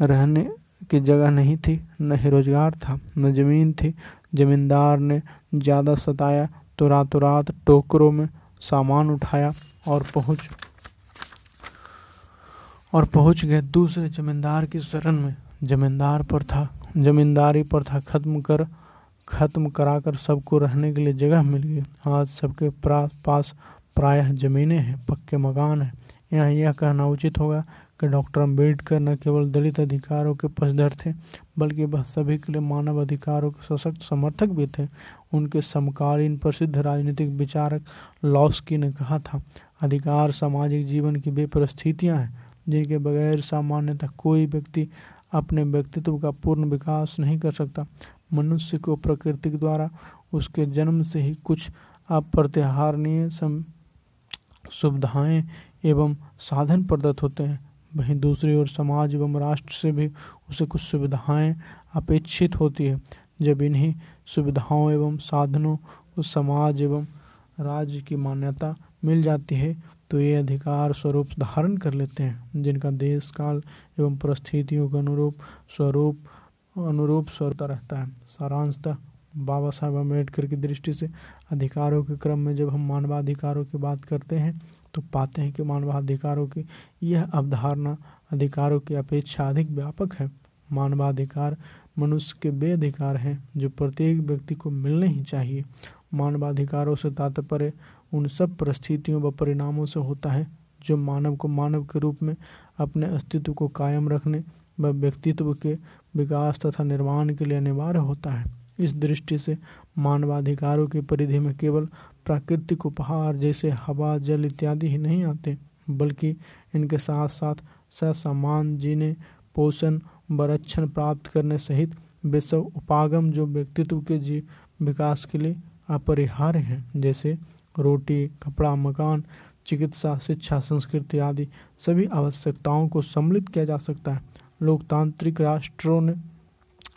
रहने की जगह नहीं थी, न ही रोज़गार था, न ज़मीन थी। जमींदार ने ज़्यादा सताया तो रातों रात टोकरों में सामान उठाया और पहुँच और पहुँच गए दूसरे जमींदार की शरण में। जमींदार पर था, जमींदारी पर था। खत्म कर, खत्म कराकर सबको रहने के लिए जगह मिल गई। आज सबके पास प्रायः ज़मीनें हैं, पक्के मकान हैं। यहाँ यह कहना उचित होगा कि डॉक्टर अंबेडकर न केवल दलित अधिकारों के पसधर थे, बल्कि वह सभी के लिए मानव अधिकारों के सशक्त समर्थक भी थे। उनके समकालीन प्रसिद्ध राजनीतिक विचारक लॉस्की ने कहा था, अधिकार सामाजिक जीवन की वे परिस्थितियाँ हैं, जिनके बगैर सामान्यतः कोई व्यक्ति अपने व्यक्तित्व का पूर्ण विकास नहीं कर सकता। मनुष्य को प्रकृति द्वारा उसके जन्म से ही कुछ अप्रत्याहारणीय सुविधाएँ एवं साधन प्रदत्त होते हैं। वहीं दूसरी ओर समाज एवं राष्ट्र से भी उसे कुछ सुविधाएँ अपेक्षित होती है। जब इन्हीं सुविधाओं एवं साधनों को समाज एवं राज्य की मान्यता मिल जाती है तो ये अधिकार स्वरूप धारण कर लेते हैं, जिनका देश काल एवं परिस्थितियों के अनुरूप स्वरूप, अनुरूप स्वरता रहता है। सारांशतः, बाबा साहब अंबेडकर की दृष्टि से अधिकारों के क्रम में जब हम मानवाधिकारों की बात करते हैं तो पाते हैं कि मानवाधिकारों की यह अवधारणा अधिकारों की अपेक्षा अधिक व्यापक है। मानवाधिकार मनुष्य के वे अधिकार हैं जो प्रत्येक व्यक्ति को मिलने ही चाहिए। मानवाधिकारों से तात्पर्य उन सब परिस्थितियों व परिणामों से होता है जो मानव को मानव के रूप में अपने अस्तित्व को कायम रखने व व्यक्तित्व के विकास तथा निर्माण के लिए अनिवार्य होता है। इस दृष्टि से मानवाधिकारों की परिधि में केवल प्राकृतिक उपहार जैसे हवा, जल इत्यादि ही नहीं आते, बल्कि इनके साथ साथ समान जीने, पोषण वरक्षण प्राप्त करने सहित वे सब उपागम जो व्यक्तित्व के जीव विकास के लिए अपरिहार्य हैं, जैसे रोटी, कपड़ा, मकान, चिकित्सा, शिक्षा, संस्कृति आदि। सभी आवश्यकताओं को सम्मिलित किया जा सकता है। लोकतांत्रिक राष्ट्रों ने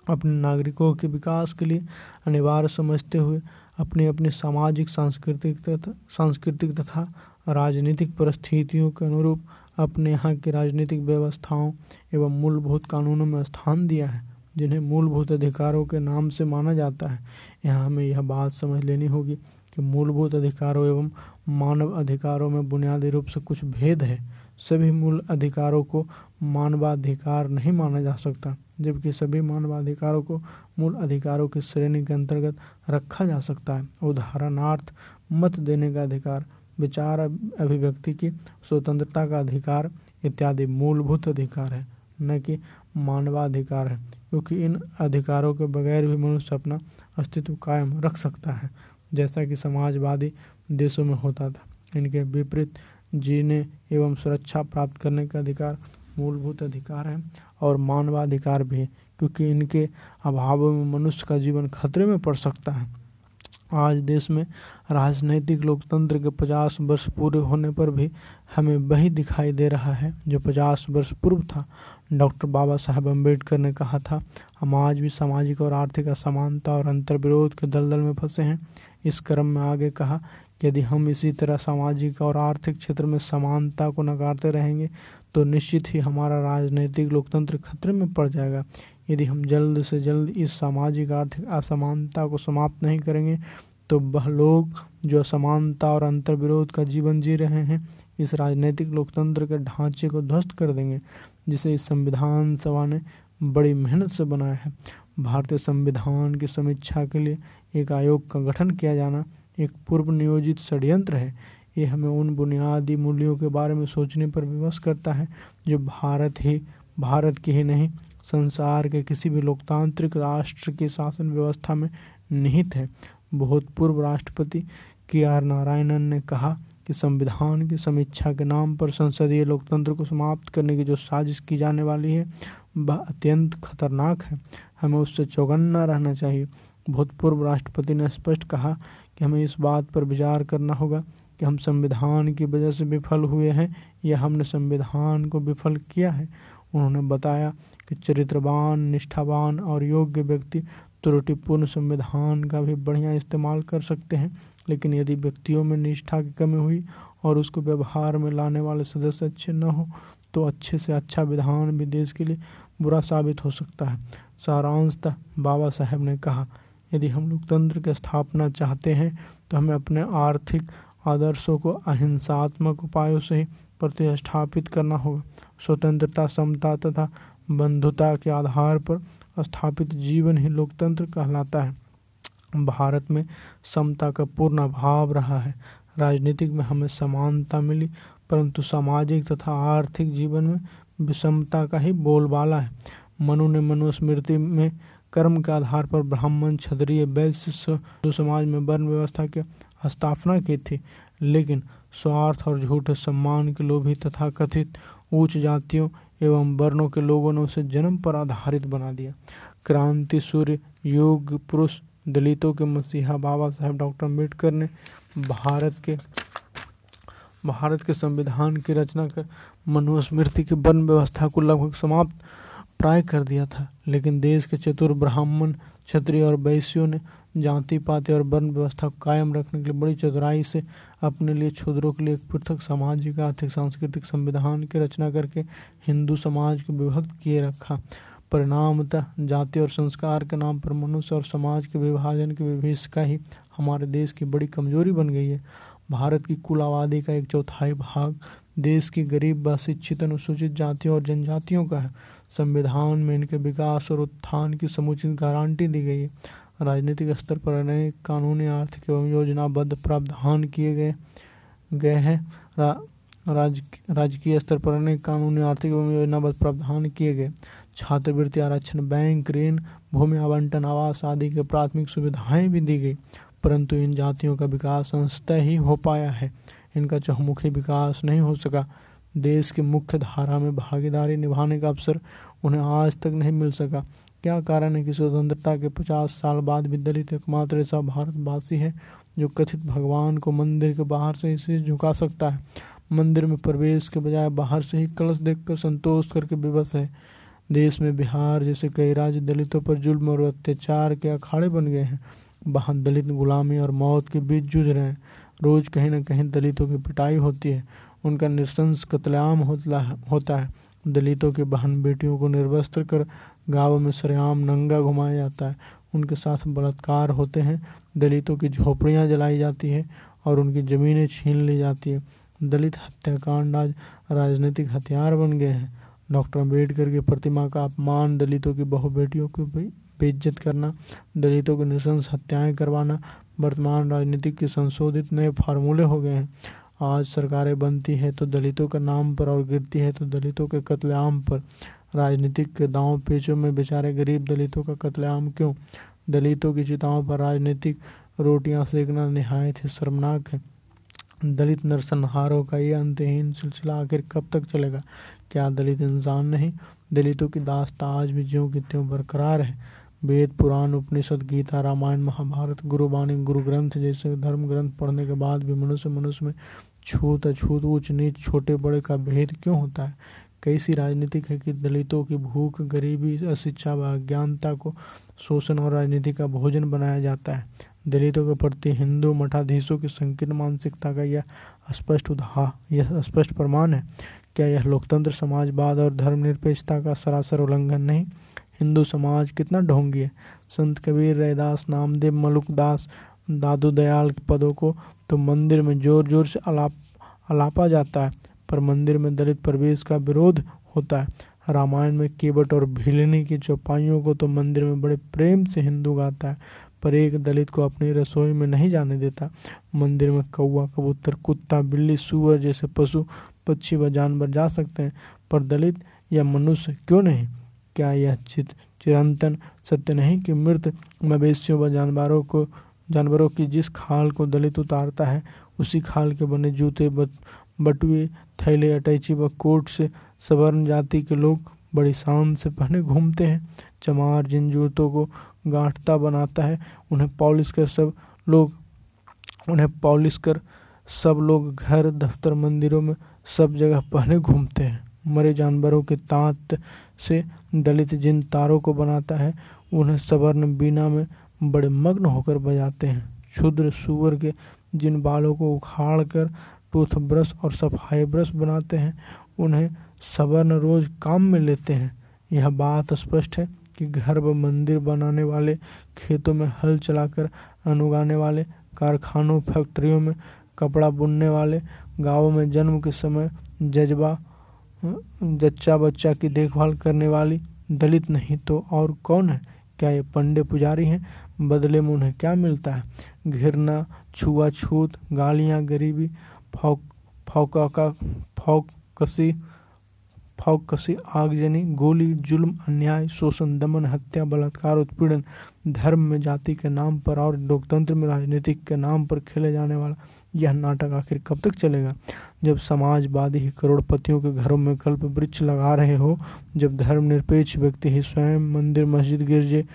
अपने नागरिकों के विकास के लिए अनिवार्य समझते हुए अपनी अपने सामाजिक, सांस्कृतिक तथा सांस्कृतिक तथा राजनीतिक परिस्थितियों के अनुरूप अपने यहाँ की राजनीतिक व्यवस्थाओं एवं मूलभूत कानूनों में स्थान दिया है, जिन्हें मूलभूत अधिकारों के नाम से माना जाता है। यहाँ हमें यह बात समझ लेनी होगी कि मूलभूत अधिकारों एवं मानव अधिकारों में बुनियादी रूप से कुछ भेद है। सभी मूल अधिकारों को मानवाधिकार नहीं माना जा सकता, जबकि सभी मानवाधिकारों को मूल अधिकारों की श्रेणी के अंतर्गत रखा जा सकता है। उदाहरणार्थ, मत देने का अधिकार, विचार अभिव्यक्ति की स्वतंत्रता का अधिकार इत्यादि मूलभूत अधिकार है, न कि मानवाधिकार है, क्योंकि इन अधिकारों के बगैर भी मनुष्य अपना अस्तित्व कायम रख सकता है, जैसा कि समाजवादी देशों में होता था। इनके विपरीत जीने एवं सुरक्षा प्राप्त करने का अधिकार मूलभूत अधिकार है और मानवाधिकार भी क्योंकि इनके अभाव में मनुष्य का जीवन खतरे में पड़ सकता है। आज देश में राजनैतिक लोकतंत्र के पचास वर्ष पूरे होने पर भी हमें वही दिखाई दे रहा है, जो पचास वर्ष पूर्व था। डॉक्टर बाबा साहेब अंबेडकर ने कहा था, हम आज भी सामाजिक और आर्थिक असमानता और अंतर विरोध के दलदल में फंसे हैं। इस क्रम में आगे कहा यदि हम इसी तरह सामाजिक और आर्थिक क्षेत्र में समानता को नकारते रहेंगे तो निश्चित ही हमारा राजनीतिक लोकतंत्र खतरे में पड़ जाएगा। यदि हम जल्द से जल्द इस सामाजिक, आर्थिक असमानता को समाप्त नहीं करेंगे तो वह लोग जो असमानता और अंतर विरोध का जीवन जी रहे हैं, इस राजनीतिक लोकतंत्र के ढांचे को ध्वस्त कर देंगे, जिसे इस संविधान सभा ने बड़ी मेहनत से बनाया है। भारतीय संविधान की समीक्षा के लिए एक आयोग का गठन किया जाना एक पूर्व नियोजित षड्यंत्र है। ये हमें उन बुनियादी मूल्यों के बारे में सोचने पर विवश करता है, जो भारत ही, भारत के ही नहीं, संसार के किसी भी लोकतांत्रिक राष्ट्र की शासन व्यवस्था में निहित है। भूतपूर्व राष्ट्रपति के आर नारायणन ने कहा कि संविधान की समीक्षा के नाम पर संसदीय लोकतंत्र को समाप्त करने की जो साजिश की जाने वाली है, वह अत्यंत खतरनाक है। हमें उससे चौगन्ना रहना चाहिए। भूतपूर्व राष्ट्रपति ने स्पष्ट कहा कि हमें इस बात पर विचार करना होगा कि हम संविधान की वजह से विफल हुए हैं या हमने संविधान को विफल किया है। उन्होंने बताया कि चरित्रवान, निष्ठावान और योग्य व्यक्ति त्रुटिपूर्ण संविधान का भी बढ़िया इस्तेमाल कर सकते हैं, लेकिन यदि व्यक्तियों में निष्ठा की कमी हुई और उसको व्यवहार में लाने वाले सदस्य अच्छे न हो तो अच्छे से अच्छा विधान भी देश के लिए बुरा साबित हो सकता है। सारांशतः बाबा साहेब ने कहा यदि हम लोकतंत्र की स्थापना चाहते हैं तो हमें अपने आर्थिक आदर्शों को अहिंसात्मक उपायों से प्रतिष्ठापित करना होगा। स्वतंत्रता, समता तथा बंधुता के आधार पर स्थापित जीवन ही लोकतंत्र कहलाता है। भारत में समता का पूर्ण अभाव रहा है। राजनीतिक में हमें समानता मिली, परंतु सामाजिक तथा आर्थिक जीवन में विषमता का ही बोलबाला है। मनु ने मनुस्मृति में कर्म के आधार पर ब्राह्मण, क्षत्रिय, वैश्य समाज में वर्ण व्यवस्था की स्थापना की थी, लेकिन स्वार्थ और झूठे सम्मान के लोभी तथा कथित उच्च जातियों एवं वर्णों के लोगों ने उसे जन्म पर आधारित बना दिया। क्रांति, सूर्य, योग, पुरुष, दलितों के मसीहा बाबा साहेब डॉक्टर अंबेडकर ने भारत के भारत के संविधान की रचना कर मनुस्मृति की वर्ण व्यवस्था को लगभग समाप्त प्राय कर दिया था, लेकिन देश के चतुर ब्राह्मण, क्षत्रिय और वैश्यों ने जाति पाति और वर्ण व्यवस्था को कायम रखने के लिए बड़ी चतुराई से अपने लिए क्षुद्रों के लिए एक पृथक सामाजिक, आर्थिक, सांस्कृतिक संविधान की रचना करके हिंदू समाज को विभक्त किए रखा। परिणामतः जाति और संस्कार के नाम पर मनुष्य और समाज के विभाजन की विभिषका ही हमारे देश की बड़ी कमज़ोरी बन गई है। भारत की कुल आबादी का एक चौथाई भाग देश की गरीब व शिक्षित अनुसूचित जातियों और जनजातियों का है। संविधान में इनके विकास और उत्थान की समुचित गारंटी दी गई है। राजनीतिक स्तर पर अनेक कानूनी, आर्थिक एवं योजनाबद्ध प्रावधान किए गए गए हैं। राजकीय स्तर पर अनेक कानूनी, आर्थिक एवं योजनाबद्ध प्रावधान किए गए। छात्रवृत्ति, आरक्षण, बैंक, ऋण, भूमि आवंटन, आवास आदि के प्राथमिक सुविधाएँ भी दी गई, परंतु इन जातियों का विकास अंशतः ही हो पाया है। इनका चहुमुखी विकास नहीं हो सका। देश की मुख्य धारा में भागीदारी निभाने का अवसर उन्हें आज तक नहीं मिल सका। क्या कारण है कि स्वतंत्रता के पचास साल बाद भी दलित एकमात्र ऐसा भारतवासी है जो कथित भगवान को मंदिर के बाहर से इसे झुका सकता है? मंदिर में प्रवेश के बजाय बाहर से ही कलश देखकर संतोष करके विवश है। देश में बिहार जैसे कई राज्य दलितों पर जुल्म और अत्याचार के अखाड़े बन गए हैं। वहाँ दलित गुलामी और मौत के बीच जूझ रहे हैं। रोज कहीं ना कहीं दलितों की पिटाई होती है। उनका निशंस कतलेआम होता है। दलितों के बहन बेटियों को निर्वस्त्र कर गाँव में सरेआम नंगा घुमाया जाता है। उनके साथ बलात्कार होते हैं। दलितों की झोपड़ियाँ जलाई जाती है और उनकी ज़मीनें छीन ली जाती है। दलित हत्याकांड आज राजनीतिक हथियार बन गए हैं। डॉक्टर अंबेडकर की प्रतिमा का अपमान दलितों की बहु बेटियों की बेइज्जत करना, दलितों को निशंस हत्याएँ करवाना, वर्तमान राजनीति के संशोधित नए फार्मूले हो गए हैं। आज सरकारें बनती है तो दलितों के नाम पर और गिरती है तो दलितों के कत्लेआम पर। राजनीतिक दांव पेचों में बेचारे गरीब दलितों का कत्लेआम क्यों? दलितों की चिताओं पर राजनीतिक रोटियाँ सेकना नहायत ही शर्मनाक है। दलित नरसंहारों का ये अंतहीन सिलसिला आखिर कब तक चलेगा? क्या दलित इंसान नहीं? दलितों की दास्ता आज भी ज्यों की त्यों बरकरार है। वेद, पुराण, उपनिषद, गीता, रामायण, महाभारत, गुरुबाणी गुरु ग्रंथ जैसे धर्म ग्रंथ पढ़ने के बाद भी मनुष्य मनुष्य में छूत अछूत, ऊंच नीच, छोटे बड़े का भेद क्यों होता है? कैसी राजनीतिक है कि दलितों की भूख, गरीबी, अशिक्षा व अज्ञानता को शोषण और राजनीति का भोजन बनाया जाता है? दलितों के प्रति हिंदू मठाधीशों की संकीर्ण मानसिकता का यह स्पष्ट उदाह, यह स्पष्ट प्रमाण है। क्या यह लोकतंत्र, समाजवाद और धर्मनिरपेक्षता का सरासर उल्लंघन नहीं? हिंदू समाज कितना ढोंगी है? संत कबीर, रैदास, नामदेव, मलुकदास दादू दयाल के पदों को तो मंदिर में ज़ोर ज़ोर से अलाप, अलापा जाता है, पर मंदिर में दलित प्रवेश का विरोध होता है। रामायण में केवट और भिलनी की चौपाइयों को तो मंदिर में बड़े प्रेम से हिंदू गाता है, पर एक दलित को अपनी रसोई में नहीं जाने देता। मंदिर में कौवा, कबूतर, कुत्ता, बिल्ली, सुअर जैसे पशु, पक्षी व जानवर जा सकते हैं, पर दलित या मनुष्य क्यों नहीं? क्या यह चित, चिरंतन सत्य नहीं कि मृत, मवेशियों व जानवरों को जानवरों की जिस खाल को दलित उतारता है, उसी खाल के बने जूते बटुए, थैले, अटैची व कोट से सवर्ण जाति के लोग बड़ी शान से पहने घूमते हैं। चमार जिन जूतों को गांठता बनाता है, उन्हें पॉलिश कर सब लोग, उन्हें पॉलिश कर सब लोग घर, दफ्तर, मंदिरों में सब जगह पहने घूमते हैं। मरे जानवरों के तांत से दलित जिन तारों को बनाता है, उन्हें सवर्ण बीना में बड़े मग्न होकर बजाते हैं। क्षुद्र सुअर के जिन बालों को उखाड़ कर टूथब्रश और सफ़ाई ब्रश बनाते हैं, उन्हें सवर्ण रोज काम में लेते हैं। यह बात स्पष्ट है कि घर व मंदिर बनाने वाले, खेतों में हल चलाकर अनुगाने वाले, कारखानों, फैक्ट्रियों में कपड़ा बुनने वाले, गाँवों में जन्म के समय जज्बा, जच्चा बच्चा की देखभाल करने वाली दलित नहीं तो और कौन है? क्या ये पंडे पुजारी हैं? बदले में उन्हें क्या मिलता है? घिरना, छुआछूत, गालियाँ, गरीबी, फौक, फौका का फौक कसी फौक कसी आगजनी, गोली, जुल्म, अन्याय, शोषण, दमन, हत्या, बलात्कार, उत्पीड़न, धर्म में जाति के नाम पर और लोकतंत्र में राजनीतिक के नाम पर खेले जाने वाला यह नाटक आखिर कब तक चलेगा? जब समाजवादी ही करोड़पतियों के घरों में कल्प वृक्ष लगा रहे हो, जब धर्मनिरपेक्ष व्यक्ति ही स्वयं मंदिर, मस्जिद, गिरजे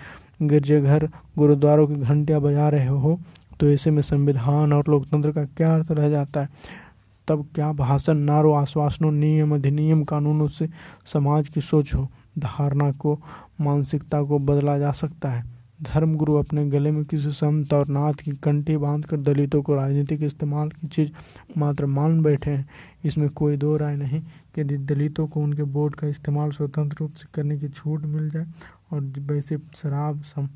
गिरजेघर गुरुद्वारों की घंटियाँ बजा रहे हो तो ऐसे में संविधान और लोकतंत्र का क्या अर्थ रह जाता है? तब क्या भाषण नारो आश्वासनों, नियम अधिनियम कानूनों से समाज की सोच हो, धारणा को, मानसिकता को बदला जा सकता है? धर्मगुरु अपने गले में किसी संत और नाथ की कंठी बांधकर दलितों को राजनीतिक इस्तेमाल की चीज़ मात्र मान बैठे हैं। इसमें कोई दो राय नहीं कि यदि दलितों को उनके वोट का इस्तेमाल स्वतंत्र रूप से करने की छूट मिल जाए और वैसे शराब, सम,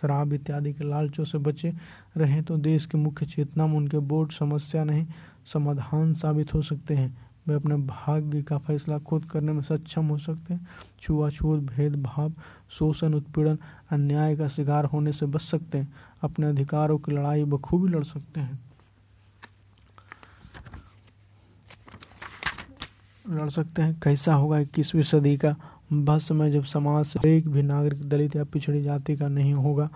शराब इत्यादि के लालचों से बचे रहें तो देश के मुख्य चेतना में उनके बोर्ड समस्या नहीं, समाधान साबित हो सकते हैं। वे अपने भाग्य का फैसला खुद करने में सक्षम हो सकते हैं। छुआछूत भेदभाव, शोषण, उत्पीड़न, अन्याय का शिकार होने से बच सकते हैं। अपने अधिकारों की लड़ाई बखूबी लड़ सकते हैं। लड़ सकते हैं। कैसा होगा इक्कीसवीं सदी का बस समय जब समाज से एक भी नागरिक दलित या पिछड़ी जाति का नहीं होगा,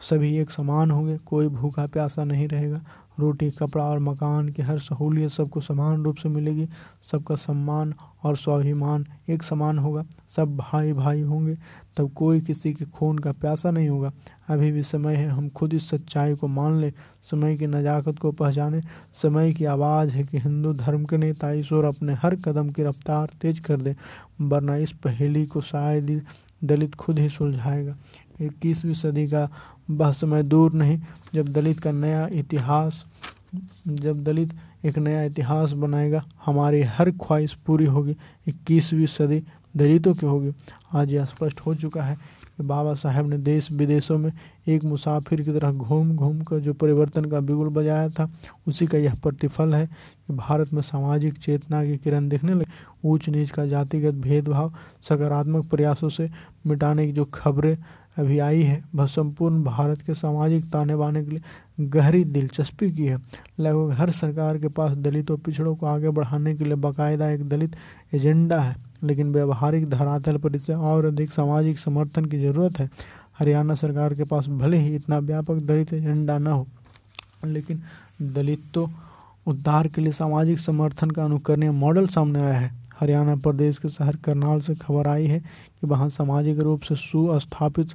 सभी एक समान होंगे, कोई भूखा प्यासा नहीं रहेगा। रोटी, कपड़ा और मकान की हर सहूलियत सबको समान रूप से मिलेगी। सबका सम्मान और स्वाभिमान एक समान होगा। सब भाई भाई होंगे, तब कोई किसी के खून का प्यासा नहीं होगा। अभी भी समय है, हम खुद इस सच्चाई को मान लें। समय की नज़ाकत को पहचाने। समय की आवाज़ है कि हिंदू धर्म के नेता ईश्वर अपने हर कदम की रफ्तार तेज कर दे, वरना इस पहेली को शायद दलित खुद ही सुलझाएगा। इक्कीसवीं सदी का वह समय दूर नहीं। जब दलित का नया इतिहास, जब दलित एक नया इतिहास बनाएगा, हमारी हर ख्वाहिश पूरी होगी। इक्कीसवीं सदी दलितों की होगी। आज यह स्पष्ट हो चुका है कि बाबा साहेब ने देश विदेशों में एक मुसाफिर की तरह घूम घूम कर जो परिवर्तन का बिगुल बजाया था, उसी का यह प्रतिफल है कि भारत में सामाजिक चेतना की किरण दिखने लगी। ऊंच नीच का जातिगत भेदभाव सकारात्मक प्रयासों से मिटाने की जो खबरें अभी आई है। वह संपूर्ण भारत के सामाजिक ताने बाने के लिए गहरी दिलचस्पी की है। लगभग हर सरकार के पास दलितों पिछड़ों को आगे बढ़ाने के लिए बाकायदा एक दलित एजेंडा है, लेकिन व्यवहारिक धरातल पर इसे और अधिक सामाजिक समर्थन की ज़रूरत है। हरियाणा सरकार के पास भले ही इतना व्यापक दलित एजेंडा न हो, लेकिन दलित उद्धार के लिए सामाजिक समर्थन का अनुकरणीय मॉडल सामने आया है। हरियाणा प्रदेश के शहर करनाल से खबर आई है कि वहाँ सामाजिक रूप से सुस्थापित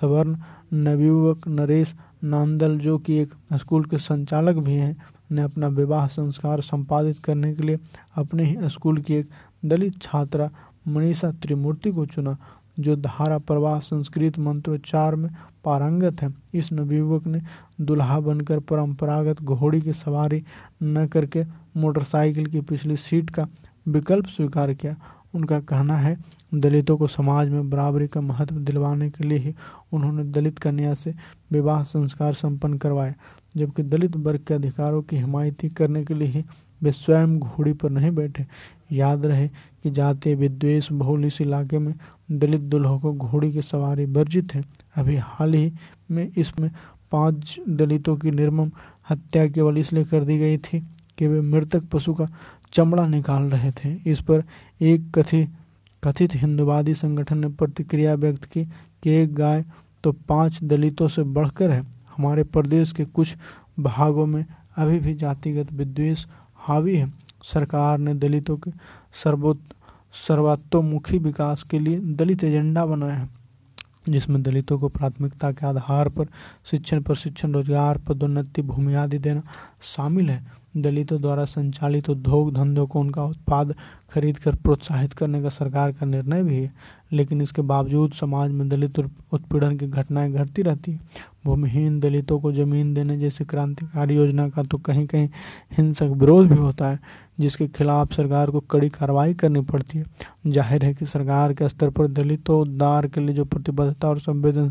सवर्ण नवयुवक नरेश नांदल, जो कि एक स्कूल के संचालक भी हैं, ने अपना विवाह संस्कार संपादित करने के लिए अपने ही स्कूल की एक दलित छात्रा मनीषा त्रिमूर्ति को चुना, जो धारा प्रवाह संस्कृत मंत्रोच्चार में पारंगत है। इस नवयुवक ने दुल्हा बनकर परंपरागत घोड़ी की सवारी न करके मोटरसाइकिल की पिछली सीट का विकल्प स्वीकार किया। उनका कहना है, दलितों को समाज में बराबरी का महत्व दिलवाने के लिए ही उन्होंने दलित कन्या से विवाह संस्कार संपन्न करवाए, जबकि दलित वर्ग के अधिकारों की हिमायती करने के लिए ही वे स्वयं घोड़ी पर नहीं बैठे। याद रहे कि जातीय विद्वेष बहुल इस इलाके में दलित दुल्हों को घोड़ी की सवारी वर्जित है। अभी हाल ही में इसमें पाँच दलितों की निर्मम हत्या केवल इसलिए कर दी गई थी कि वे मृतक पशु का चमड़ा निकाल रहे थे। इस पर एक कथित कथित हिंदुवादी संगठन ने प्रतिक्रिया व्यक्त की कि एक गाय तो पाँच दलितों से बढ़कर है। हमारे प्रदेश के कुछ भागों में अभी भी जातिगत विद्वेष हावी है। सरकार ने दलितों के सर्वोत सर्वात्मोमुखी विकास के लिए दलित एजेंडा बनाया है, जिसमें दलितों को प्राथमिकता के आधार पर शिक्षण, प्रशिक्षण, रोज़गार, पदोन्नति, भूमि आदि देना शामिल है। दलितों द्वारा संचालित उद्योग धंधों को उनका उत्पाद खरीद कर प्रोत्साहित करने का सरकार का निर्णय भी है। लेकिन इसके बावजूद समाज में दलित उत्पीड़न की घटनाएँ घटती रहती हैं। भूमिहीन दलितों को ज़मीन देने जैसी क्रांतिकारी योजना का तो कहीं कहीं हिंसक विरोध भी होता है। जिसके खिलाफ सरकार को कड़ी कार्रवाई करनी पड़ती है। ज़ाहिर है कि सरकार के स्तर पर दलितों उद्धार के लिए जो प्रतिबद्धता और संवेदन,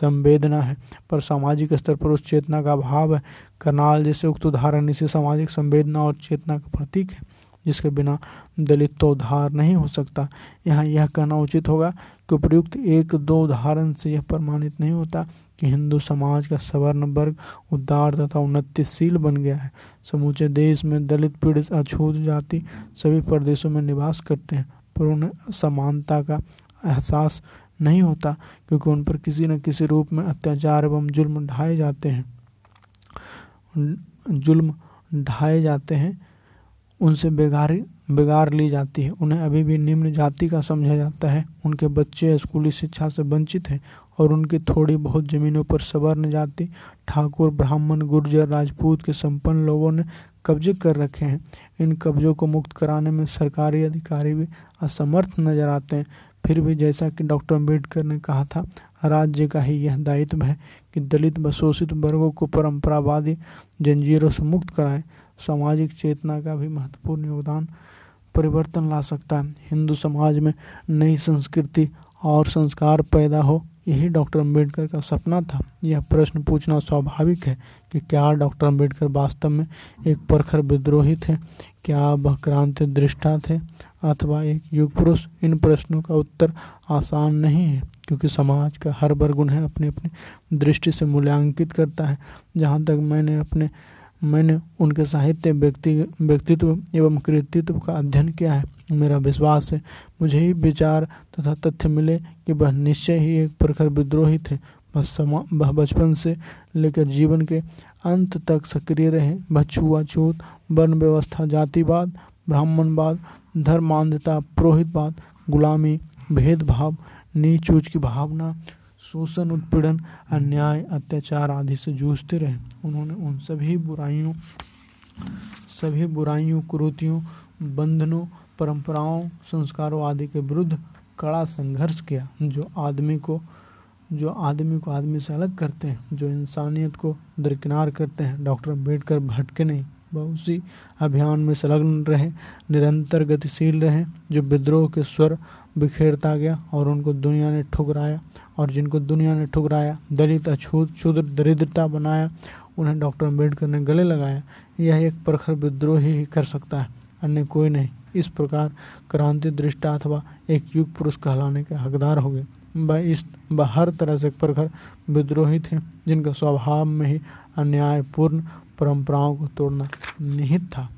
संवेदना है, पर सामाजिक स्तर पर उस चेतना का अभाव है। करनाल जैसे उक्त उदाहरण इसी सामाजिक संवेदना और चेतना का प्रतीक है, जिसके बिना दलित तो उद्धार नहीं हो सकता। यहाँ यह कहना उचित होगा कि उपयुक्त एक दो उदाहरण से यह प्रमाणित नहीं होता कि हिंदू समाज का सवर्ण वर्ग उदार तथा उन्नतिशील बन गया है। समूचे देश में दलित, पीड़ित, अछूत जाति सभी प्रदेशों में निवास करते हैं, पर उन्हें समानता का एहसास नहीं होता, क्योंकि उन पर किसी न किसी रूप में अत्याचार एवं जुल्म ढाए जाते हैं। जुल्म ढाए जाते हैं, उनसे बेगारी, बेगार ली जाती है। उन्हें अभी भी निम्न जाति का समझा जाता है। उनके बच्चे स्कूली शिक्षा से वंचित हैं। और उनकी थोड़ी बहुत जमीनों पर सवर्ण जाति, ठाकुर, ब्राह्मण, गुर्जर, राजपूत के संपन्न लोगों ने कब्जे कर रखे हैं। इन कब्जों को मुक्त कराने में सरकारी अधिकारी भी असमर्थ नज़र आते हैं। फिर भी जैसा कि डॉक्टर अंबेडकर ने कहा था, राज्य का ही यह दायित्व है कि दलित व शोषित वर्गों को परंपरावादी जंजीरों से मुक्त कराएँ। सामाजिक चेतना का भी महत्वपूर्ण योगदान परिवर्तन ला सकता है। हिंदू समाज में नई संस्कृति और संस्कार पैदा हो यही डॉक्टर अंबेडकर का सपना था। यह प्रश्न पूछना स्वाभाविक है कि क्या डॉक्टर अंबेडकर वास्तव में एक प्रखर विद्रोही थे? क्या वह क्रांति दृष्टा थे? अथवा एक युग पुरुष? इन प्रश्नों का उत्तर आसान नहीं है, क्योंकि समाज का हर वर्ग उन्हें अपनी अपनी दृष्टि से मूल्यांकित करता है। जहाँ तक मैंने अपने मैंने उनके साहित्य, व्यक्ति, व्यक्तित्व एवं कृतित्व का अध्ययन किया है। मेरा विश्वास है, मुझे ही विचार तथा तथ्य मिले कि वह निश्चय ही एक प्रखर विद्रोही थे। वह बचपन से लेकर जीवन के अंत तक सक्रिय रहे। वह छुआछूत वर्ण व्यवस्था, जातिवाद, ब्राह्मणवाद, धर्मांधता, पुरोहितवाद, गुलामी, भेदभाव नीच ऊंच की भावना शोषण उत्पीड़न, अन्याय, अत्याचार आदि से जूझते रहे। उन्होंने उन सभी बुराइयों सभी बुराइयों कुरुतियों बंधनों, परंपराओं, संस्कारों आदि के विरुद्ध कड़ा संघर्ष किया, जो आदमी को, जो आदमी को आदमी से अलग करते हैं, जो इंसानियत को दरकिनार करते हैं। डॉक्टर अंबेडकर भटके नहीं, वह उसी अभियान में संलग्न रहे, निरंतर गतिशील रहे, जो विद्रोह के स्वर बिखेरता गया और उनको दुनिया ने ठुकराया और जिनको दुनिया ने ठुकराया, दलित, अछूत, क्षुद्र, दरिद्रता बनाया, उन्हें डॉक्टर अंबेडकर ने गले लगाया। यह एक प्रखर विद्रोही ही कर सकता है, अन्य कोई नहीं। इस प्रकार क्रांति, दृष्टा अथवा एक युग पुरुष कहलाने के हकदार हो गए। वह इस वह हर तरह से प्रखर विद्रोही थे, जिनका स्वभाव में ही अन्यायपूर्ण परंपराओं को तोड़ना निहित था।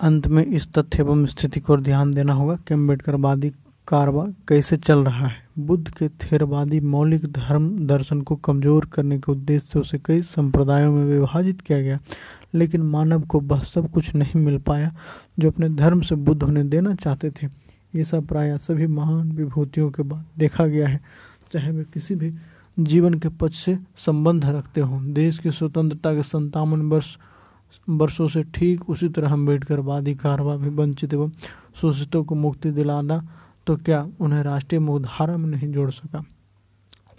अंत में इस तथ्य एवं स्थिति को ध्यान देना होगा कि अम्बेडकरवादी कारवा कैसे चल रहा है? बुद्ध के थेरवादी मौलिक धर्म दर्शन को कमज़ोर करने के उद्देश्य से उसे कई संप्रदायों में विभाजित किया गया, लेकिन मानव को वह सब कुछ नहीं मिल पाया जो अपने धर्म से बुद्ध उन्हें देना चाहते थे। ये सब प्राय सभी महान विभूतियों के बाद देखा गया है, चाहे वे किसी भी जीवन के पक्ष से संबंध रखते हों। देश की स्वतंत्रता के संतावन वर्ष, वर्षों से ठीक उसी तरह अंबेडकर वादी कारवा भी वंचित एवं शोषितों को मुक्ति दिलाना तो क्या उन्हें राष्ट्रीय मुखधारा में नहीं जोड़ सका?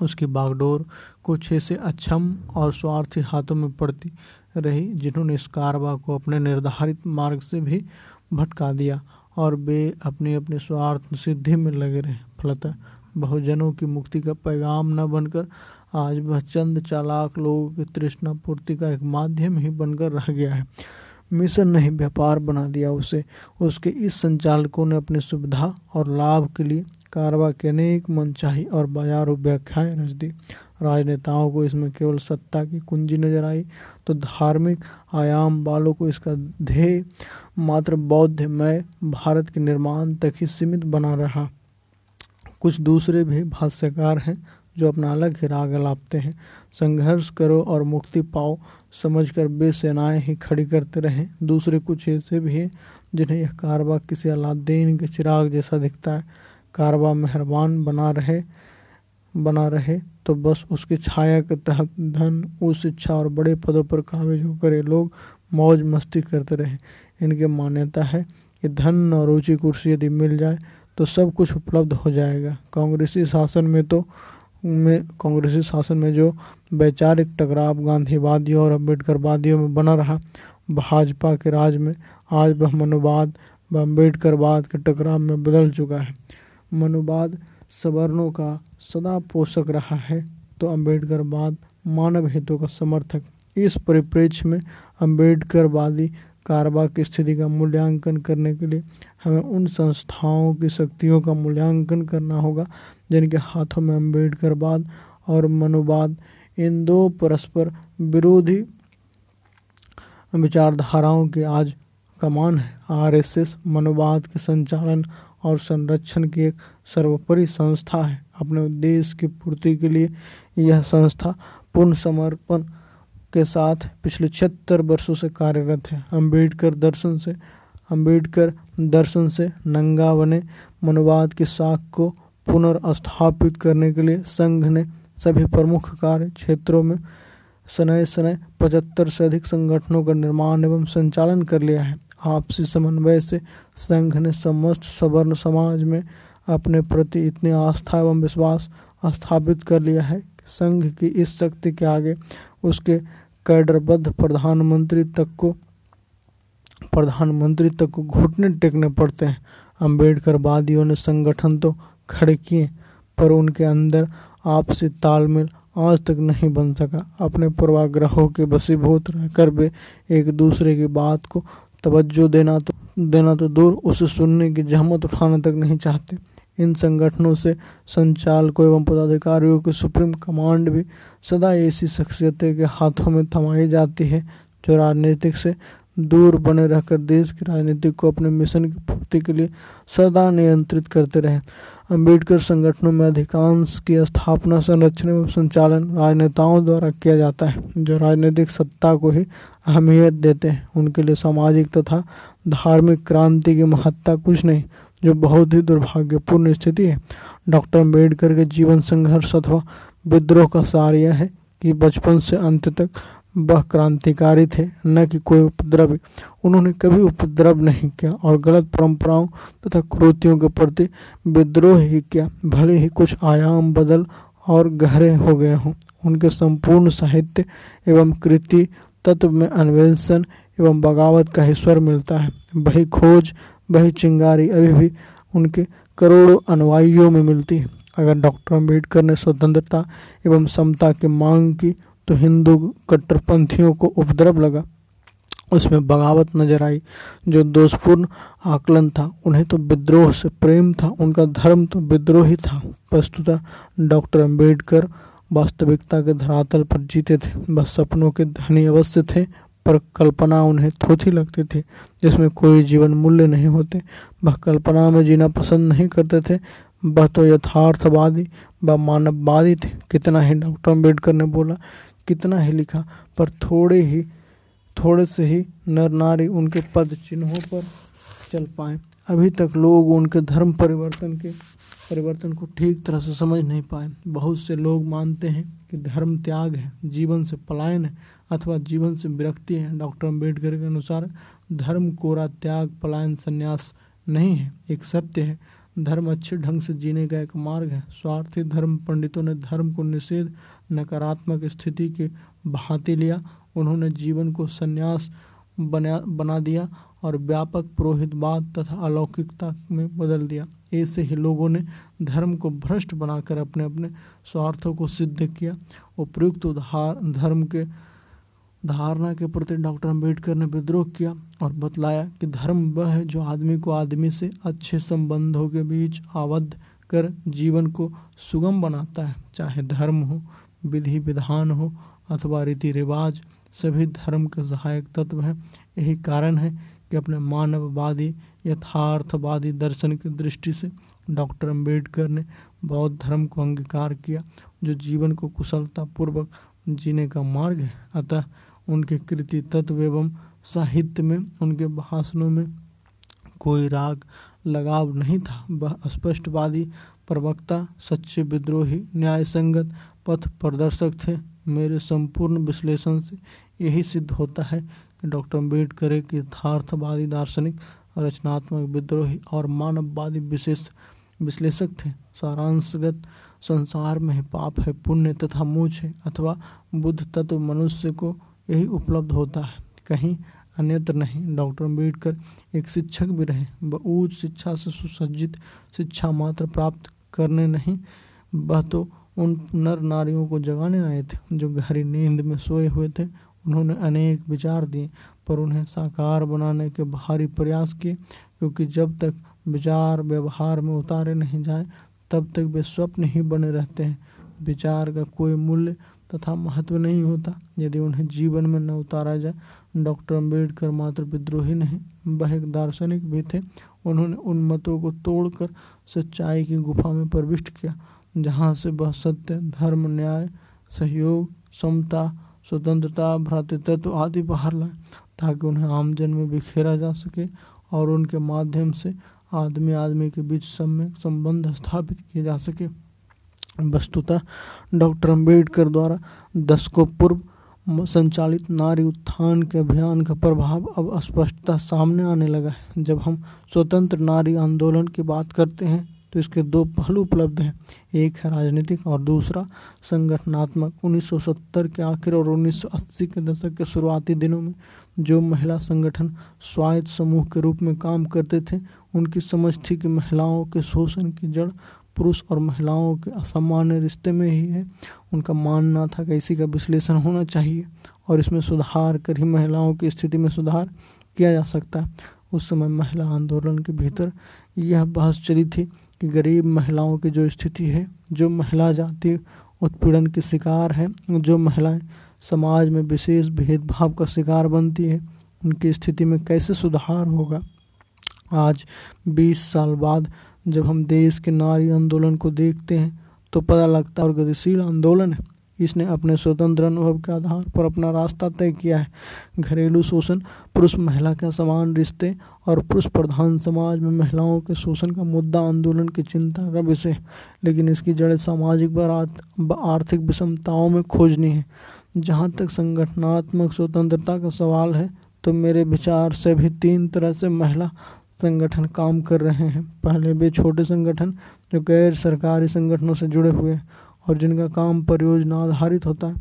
उसकी बागडोर कुछ ऐसे अक्षम और स्वार्थी हाथों में पड़ती रही, जिन्होंने इस कारवा को अपने निर्धारित मार्ग से भी भटका दिया और वे अपने अपने स्वार्थ सिद्धि में लगे रहे। फलतः बहुजनों की मुक्ति का पैगाम न बनकर आज वह चंद चालाक लोगों की तृष्णा पूर्ति का एक माध्यम ही बनकर रह गया है। मिशन नहीं, व्यापार बना दिया उसे। उसके इस संचालकों ने अपनी सुविधा और लाभ के लिए कारवा के अनेक मनचाही और बाजारों व्याख्याएँ रच दी। राजनेताओं को इसमें केवल सत्ता की कुंजी नज़र आई तो धार्मिक आयाम वालों को इसका ध्येय मात्र बौद्धमय भारत के निर्माण तक ही सीमित बना रहा। कुछ दूसरे भी भाष्यकार हैं जो अपना अलग ही राग लापते हैं। संघर्ष करो और मुक्ति पाओ। समझकर बे सेनाएँ ही खड़ी करते रहें। दूसरे कुछ ऐसे भी हैं जिन्हें यह कारवा किसी अलादीन के चिराग जैसा दिखता है। कारवा मेहरबान बना रहे बना रहे तो बस उसकी छाया के तहत धन, उस इच्छा और बड़े पदों पर काबिज होकर ये लोग मौज मस्ती करते रहे। इनकी मान्यता है कि धन और ऊँची कुर्सी यदि मिल जाए तो सब कुछ उपलब्ध हो जाएगा। कांग्रेसी शासन में तो में कांग्रेसी शासन में जो वैचारिक टकराव, गांधीवादियों और अम्बेडकरवादियों में बना रहा, भाजपा के राज में आज वह मनुवाद व अम्बेडकरवाद के टकराव में बदल चुका है। मनुवाद सवर्णों का सदा पोषक रहा है तो अम्बेडकरवाद मानव हितों का समर्थक। इस परिप्रेक्ष्य में अम्बेडकरवादी कारवा की स्थिति का मूल्यांकन करने के लिए हमें उन संस्थाओं की शक्तियों का मूल्यांकन करना होगा, जिनके हाथों में अम्बेडकरवाद और मनुवाद, इन दो परस्पर विरोधी विचारधाराओं की आज कमान है। आरएसएस मनुवाद के संचालन और संरक्षण की एक सर्वोपरि संस्था है। अपने उद्देश्य की पूर्ति के लिए यह संस्था पूर्ण समर्पण के साथ पिछले छिहत्तर वर्षों से कार्यरत है। अंबेडकर दर्शन से, अंबेडकर दर्शन से नंगा बने। मनुवाद की साख को पुनर्स्थापित करने के लिए संघ ने सभी प्रमुख कार्य क्षेत्रों में सनय सनय पचहत्तर से अधिक संगठनों का निर्माण एवं संचालन कर लिया है। आपसी समन्वय से संघ ने समस्त सवर्ण समाज में अपने प्रति इतनी आस्था एवं विश्वास स्थापित कर लिया है संघ की इस शक्ति के आगे उसके कैडरबद्ध प्रधानमंत्री तक को प्रधानमंत्री तक को घुटने टेकने पड़ते हैं। अंबेडकर वादियों ने संगठन तो खड़े किए, पर उनके अंदर आपसी तालमेल आज तक नहीं बन सका। अपने पूर्वाग्रहों के बसीभूत रहकर वे एक दूसरे की बात को तवज्जो देना तो देना तो दूर, उसे सुनने की जहमत उठाना तक नहीं चाहते। इन संगठनों से संचालकों एवं पदाधिकारियों की सुप्रीम कमांड भी सदा ऐसी शख्सियतें के हाथों में थमाई जाती है, जो राजनीतिक से दूर बने रहकर देश की राजनीति को अपने मिशन की पूर्ति के लिए सदा नियंत्रित करते रहे। अंबेडकर संगठनों में अधिकांश की स्थापना संरक्षण एवं संचालन राजनेताओं द्वारा किया जाता है, जो राजनीतिक सत्ता को ही अहमियत देते हैं। उनके लिए सामाजिक तथा धार्मिक क्रांति की महत्ता कुछ नहीं जो बहुत ही दुर्भाग्यपूर्ण स्थिति है। डॉक्टर अंबेडकर के जीवन संघर्ष अथवा विद्रोह का सार यह है कि बचपन से अंत तक वह क्रांतिकारी थे, न कि कोई उपद्रवी। उन्होंने कभी उपद्रव नहीं किया और गलत परंपराओं तथा क्रोतियों के प्रति विद्रोह ही किया, भले ही कुछ आयाम, बदल और गहरे हो गए हों। उनके संपूर्ण साहित्य एवं कृति, तत्व में अन्वेषण एवं बगावत का ही स्वर मिलता है। वही खोज वही चिंगारी अभी भी उनके करोड़ों अनुयायियों में मिलती है। अगर डॉक्टर अंबेडकर ने स्वतंत्रता एवं समता की मांग की तो हिंदू कट्टरपंथियों को उपद्रव लगा। उसमें बगावत नज़र आई, जो दोषपूर्ण आकलन था। उन्हें तो विद्रोह से प्रेम था, उनका धर्म तो विद्रोही था। वस्तुतः डॉक्टर अंबेडकर वास्तविकता के धरातल पर जीते थे, बस सपनों के धनी अवश्य थे। पर कल्पना उन्हें थोथी लगती थी, जिसमें कोई जीवन मूल्य नहीं होते। वह कल्पना में जीना पसंद नहीं करते थे। वह तो यथार्थवादी व मानववादी थे। कितना ही डॉक्टर अंबेडकर ने बोला, कितना ही लिखा, पर थोड़े ही, थोड़े से ही नर नारी उनके पद चिन्हों पर चल पाए। अभी तक लोग उनके धर्म परिवर्तन के, परिवर्तन को ठीक तरह से समझ नहीं पाए। बहुत से लोग मानते हैं कि धर्म त्याग है, जीवन से पलायन है अथवा जीवन से विरक्ति है। डॉक्टर अंबेडकर के अनुसार, धर्म, कोरा, त्याग, पलायन, संन्यास नहीं है, एक सत्य है। धर्म अच्छे ढंग से जीने का एक मार्ग है। स्वार्थी धर्म पंडितों ने धर्म को निषेध, नकारात्मक स्थिति के भांति लिया। उन्होंने जीवन को संन्यास बना बना दिया और व्यापक पुरोहितवाद तथा अलौकिकता में बदल दिया। ऐसे ही लोगों ने धर्म को भ्रष्ट बनाकर अपने अपने स्वार्थों को सिद्ध किया। उपयुक्त उदाहरण धर्म के धारणा के प्रति डॉक्टर अंबेडकर ने विद्रोह किया और बतलाया कि धर्म वह है जो आदमी को आदमी से अच्छे संबंधों के बीच आबद्ध कर जीवन को सुगम बनाता है। चाहे धर्म हो, विधि विधान हो अथवा रीति रिवाज, सभी धर्म के सहायक तत्व हैं। यही कारण है कि अपने मानववादी, यथार्थवादी दर्शन की दृष्टि से डॉक्टर अंबेडकर ने बौद्ध धर्म को अंगीकार किया, जो जीवन को कुशलतापूर्वक जीने का मार्ग है। अतः उनके कृति तत्व एवं साहित्य में, उनके भाषणों में कोई राग लगाव नहीं था। वह स्पष्टवादी प्रवक्ता, सच्चे विद्रोही न्याय संगत पथ प्रदर्शक थे। मेरे संपूर्ण विश्लेषण से यही सिद्ध होता है कि डॉक्टर अंबेडकर एक यथार्थवादी, दार्शनिक, रचनात्मक विद्रोही और मानववादी विशेष विश्लेषक थे। सारांशगत संसार में पाप है, पुण्य तथा मूछ है, अथवा बुद्ध तत्व मनुष्य को यही उपलब्ध होता है। कहीं अन्यत्र नहीं, डॉक्टर अंबेडकर एक शिक्षक भी रहे। वह उच्च शिक्षा से सुसज्जित शिक्षा मात्र प्राप्त करने नहीं, वह तो उन नर नारियों को जगाने आए थे, जो गहरी नींद में सोए हुए थे। उन्होंने अनेक विचार दिए, पर उन्हें साकार बनाने के भारी प्रयास किए, क्योंकि जब तक विचार व्यवहार में उतारे नहीं जाए, तब तक वे स्वप्न ही बने रहते हैं। विचार का कोई मूल्य तथा महत्व नहीं होता। यदि उन्हें जीवन में न उतारा जाए, डॉक्टर अंबेडकर मात्र विद्रोही नहीं वह एक दार्शनिक भी थे। उन्होंने उन मतों को तोड़कर सच्चाई की गुफा में प्रविष्ट किया, जहाँ से वह सत्य, धर्म, न्याय, सहयोग, समता, स्वतंत्रता, भ्रातृत्व आदि बाहर लाए, ताकि उन्हें आमजन में बिखेरा जा सके और उनके माध्यम से आदमी आदमी के बीच सम्यक संबंध स्थापित किए जा सके। वस्तुतः डॉक्टर अंबेडकर द्वारा दशकों पूर्व संचालित नारी उत्थान के अभियान का प्रभाव अब स्पष्टता सामने आने लगा है। जब हम स्वतंत्र नारी आंदोलन की बात करते हैं तो इसके दो पहलू उपलब्ध हैं। एक है राजनीतिक और दूसरा संगठनात्मक। 1970 के आखिर और 1980 के दशक के शुरुआती दिनों में जो महिला संगठन स्वायत्त समूह के रूप में काम करते थे, उनकी समझ थी कि महिलाओं के शोषण की जड़ पुरुष और महिलाओं के असामान्य रिश्ते में ही है। उनका मानना था कि इसी का विश्लेषण होना चाहिए और इसमें सुधार कर ही महिलाओं की स्थिति में सुधार किया जा सकता है। उस समय महिला आंदोलन के भीतर यह बहस चली थी कि गरीब महिलाओं की जो स्थिति है, जो महिला जाति उत्पीड़न के शिकार है, जो महिलाएँ समाज में विशेष भेदभाव का शिकार बनती है, उनकी स्थिति में कैसे सुधार होगा? आज 20 साल बाद जब हम देश के नारी आंदोलन को देखते हैं तो पता लगता है और गतिशील आंदोलन है। इसने अपने स्वतंत्र अनुभव के आधार पर अपना रास्ता तय किया है। घरेलू शोषण, पुरुष महिला के समान रिश्ते और पुरुष प्रधान समाज में महिलाओं के शोषण का मुद्दा आंदोलन की चिंता का विषय लेकिन इसकी जड़ें सामाजिक व आर्थिक विषमताओं में खोजनी है। जहाँ तक संगठनात्मक स्वतंत्रता का सवाल है तो मेरे विचार से भी तीन तरह से महिला संगठन काम कर रहे हैं। पहले वे छोटे संगठन जो गैर सरकारी संगठनों से जुड़े हुए हैं और जिनका काम परियोजना आधारित होता है,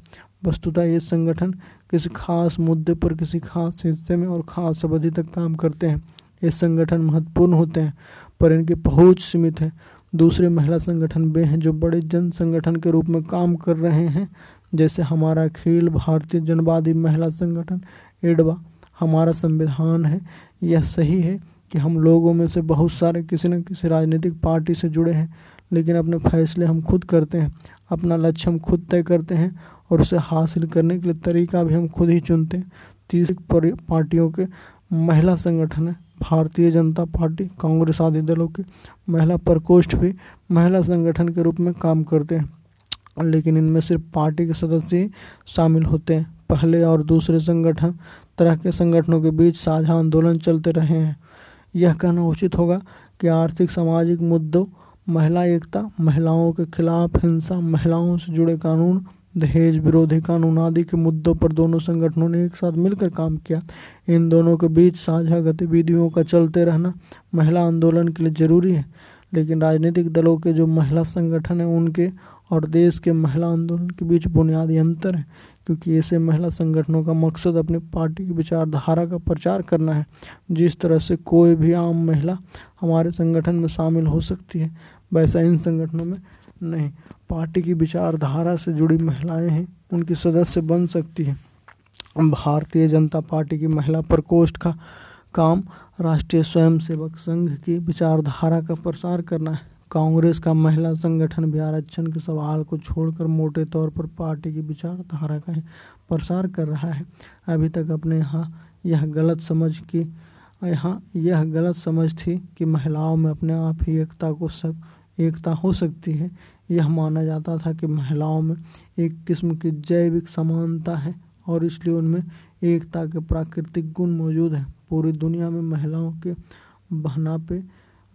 वस्तुतः ये संगठन किसी खास मुद्दे पर किसी खास हिस्से में और खास अवधि तक काम करते हैं। ये संगठन महत्वपूर्ण होते हैं, पर इनकी पहुँच सीमित है। दूसरे महिला संगठन वे हैं जो बड़े जन संगठन के रूप में काम कर रहे हैं, जैसे हमारा अखिल भारतीय जनवादी महिला संगठन, एडवा। हमारा संविधान है, यह सही है कि हम लोगों में से बहुत सारे किसी न किसी राजनीतिक पार्टी से जुड़े हैं, लेकिन अपने फैसले हम खुद करते हैं, अपना लक्ष्य हम खुद तय करते हैं और उसे हासिल करने के लिए तरीका भी हम खुद ही चुनते हैं। तीसरी पार्टियों के महिला संगठन है, भारतीय जनता पार्टी, कांग्रेस आदि दलों के महिला प्रकोष्ठ भी महिला संगठन के रूप में काम करते हैं, लेकिन इनमें सिर्फ़ पार्टी के सदस्य ही शामिल होते हैं। पहले और दूसरे संगठन तरह के संगठनों के बीच साझा आंदोलन चलते रहे हैं। यह कहना उचित होगा कि आर्थिक, सामाजिक मुद्दों, महिला एकता, महिलाओं के खिलाफ हिंसा, महिलाओं से जुड़े कानून, दहेज विरोधी कानून आदि के मुद्दों पर दोनों संगठनों ने एक साथ मिलकर काम किया। इन दोनों के बीच साझा गतिविधियों का चलते रहना महिला आंदोलन के लिए ज़रूरी है, लेकिन राजनीतिक दलों के जो महिला संगठन हैं, उनके और देश के महिला आंदोलन के बीच बुनियादी अंतर है। क्योंकि ऐसे महिला संगठनों का मकसद अपनी पार्टी की विचारधारा का प्रचार करना है। जिस तरह से कोई भी आम महिला हमारे संगठन में शामिल हो सकती है, वैसा इन संगठनों में नहीं। पार्टी की विचारधारा से जुड़ी महिलाएँ हैं, उनकी सदस्य बन सकती है। भारतीय जनता पार्टी की महिला प्रकोष्ठ का काम राष्ट्रीय स्वयंसेवक संघ की विचारधारा का प्रसार करना है। कांग्रेस का महिला संगठन भी आरक्षण के सवाल को छोड़कर मोटे तौर पर पार्टी की विचारधारा का प्रसार कर रहा है। अभी तक अपने यहाँ यह गलत समझ की, यहाँ यह गलत समझ थी कि महिलाओं में अपने आप ही एकता को सक एकता हो सकती है। यह माना जाता था कि महिलाओं में एक किस्म की जैविक समानता है और इसलिए उनमें एकता के प्राकृतिक गुण मौजूद हैं। पूरी दुनिया में महिलाओं के बहनापे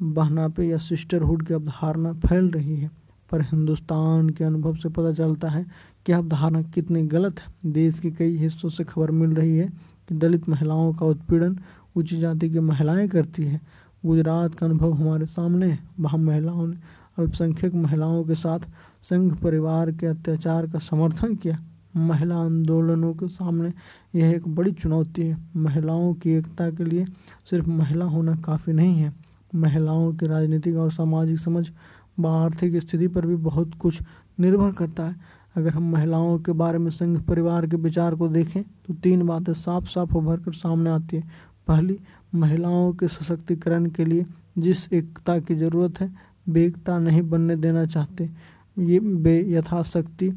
बहनापे या सिस्टरहुड की अवधारणा फैल रही है, पर हिंदुस्तान के अनुभव से पता चलता है कि अवधारणा कितनी गलत है। देश के कई हिस्सों से खबर मिल रही है कि दलित महिलाओं का उत्पीड़न उच्च जाति की महिलाएँ करती है। गुजरात का अनुभव हमारे सामने है। वहाँ महिलाओं ने अल्पसंख्यक महिलाओं के साथ संघ परिवार के अत्याचार का समर्थन किया। महिला आंदोलनों के सामने यह एक बड़ी चुनौती है। महिलाओं की एकता के लिए सिर्फ़ महिला होना काफ़ी नहीं है महिलाओं की राजनीतिक और सामाजिक समझ व आर्थिक स्थिति पर भी बहुत कुछ निर्भर करता है। अगर हम महिलाओं के बारे में संघ परिवार के विचार को देखें तो तीन बातें साफ़ साफ़ उभर कर सामने आती है। पहली, महिलाओं के सशक्तिकरण के लिए जिस एकता की ज़रूरत है वे एकता नहीं बनने देना चाहते। ये वे यथाशक्ति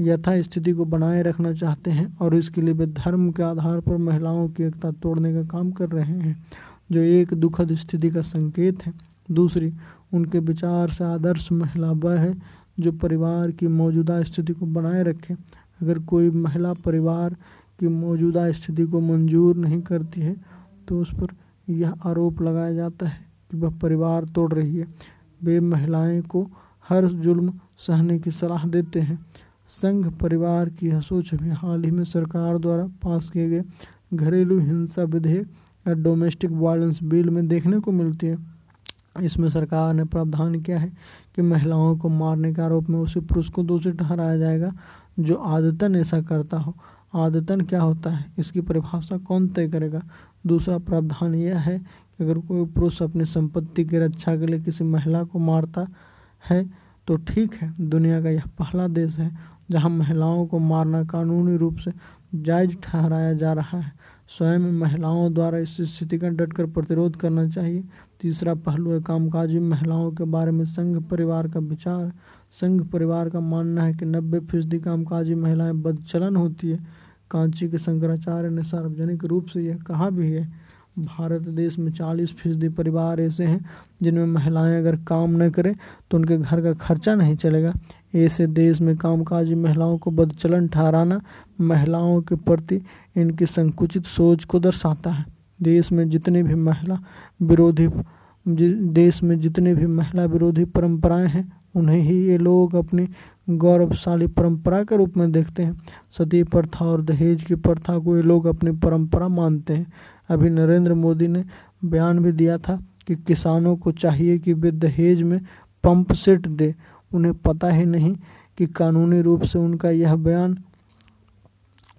यथा स्थिति को बनाए रखना चाहते हैं और इसके लिए वे धर्म के आधार पर महिलाओं की एकता तोड़ने का काम कर रहे हैं। जो एक दुखद स्थिति का संकेत है। दूसरी, उनके विचार से आदर्श महिला वह है जो परिवार की मौजूदा स्थिति को बनाए रखे। अगर कोई महिला परिवार की मौजूदा स्थिति को मंजूर नहीं करती है तो उस पर यह आरोप लगाया जाता है कि वह परिवार तोड़ रही है। वे महिलाएँ को हर जुल्म सहने की सलाह देते हैं। संघ परिवार की यह सोच अभी हाल ही में सरकार द्वारा पास किए गए घरेलू हिंसा विधेयक डोमेस्टिक वायलेंस बिल में देखने को मिलती है। इसमें सरकार ने प्रावधान किया है कि महिलाओं को मारने के आरोप में उसी पुरुष को दोषी ठहराया जाएगा, जो आदतन ऐसा करता हो। आदतन क्या होता है? इसकी परिभाषा कौन तय करेगा? दूसरा प्रावधान यह है कि अगर कोई पुरुष अपनी संपत्ति की रक्षा के लिए किसी महिला को मारता है तो ठीक है, दुनिया का यह पहला देश है जहाँ महिलाओं को मारना कानूनी रूप से जायज़ ठहराया जा रहा है। स्वयं महिलाओं द्वारा इस स्थिति का डटकर प्रतिरोध करना चाहिए। तीसरा पहलू है कामकाजी। महिलाओं के बारे में संघ परिवार का विचार। संघ परिवार का मानना है कि नब्बे फ़ीसदी कामकाजी महिलाएँ बदचलन होती है। कांची के शंकराचार्य ने सार्वजनिक रूप से यह कहा भी है, भारत देश में चालीस फ़ीसदी परिवार ऐसे हैं जिनमें महिलाएँ अगर काम न करें तो उनके घर का खर्चा नहीं चलेगा। ऐसे देश में कामकाजी महिलाओं को बदचलन ठहराना महिलाओं के प्रति इनकी संकुचित सोच को दर्शाता है। देश में जितनी भी महिला विरोधी देश में जितनी भी महिला विरोधी परंपराएँ हैं, उन्हें ही ये लोग अपनी गौरवशाली परंपरा के रूप में देखते हैं। सती प्रथा और दहेज की प्रथा को ये लोग अपनी परंपरा मानते हैं। अभी नरेंद्र मोदी ने बयान भी दिया था कि किसानों को चाहिए कि वे दहेज में पंप सेट दे उन्हें पता ही नहीं कि कानूनी रूप से उनका यह बयान,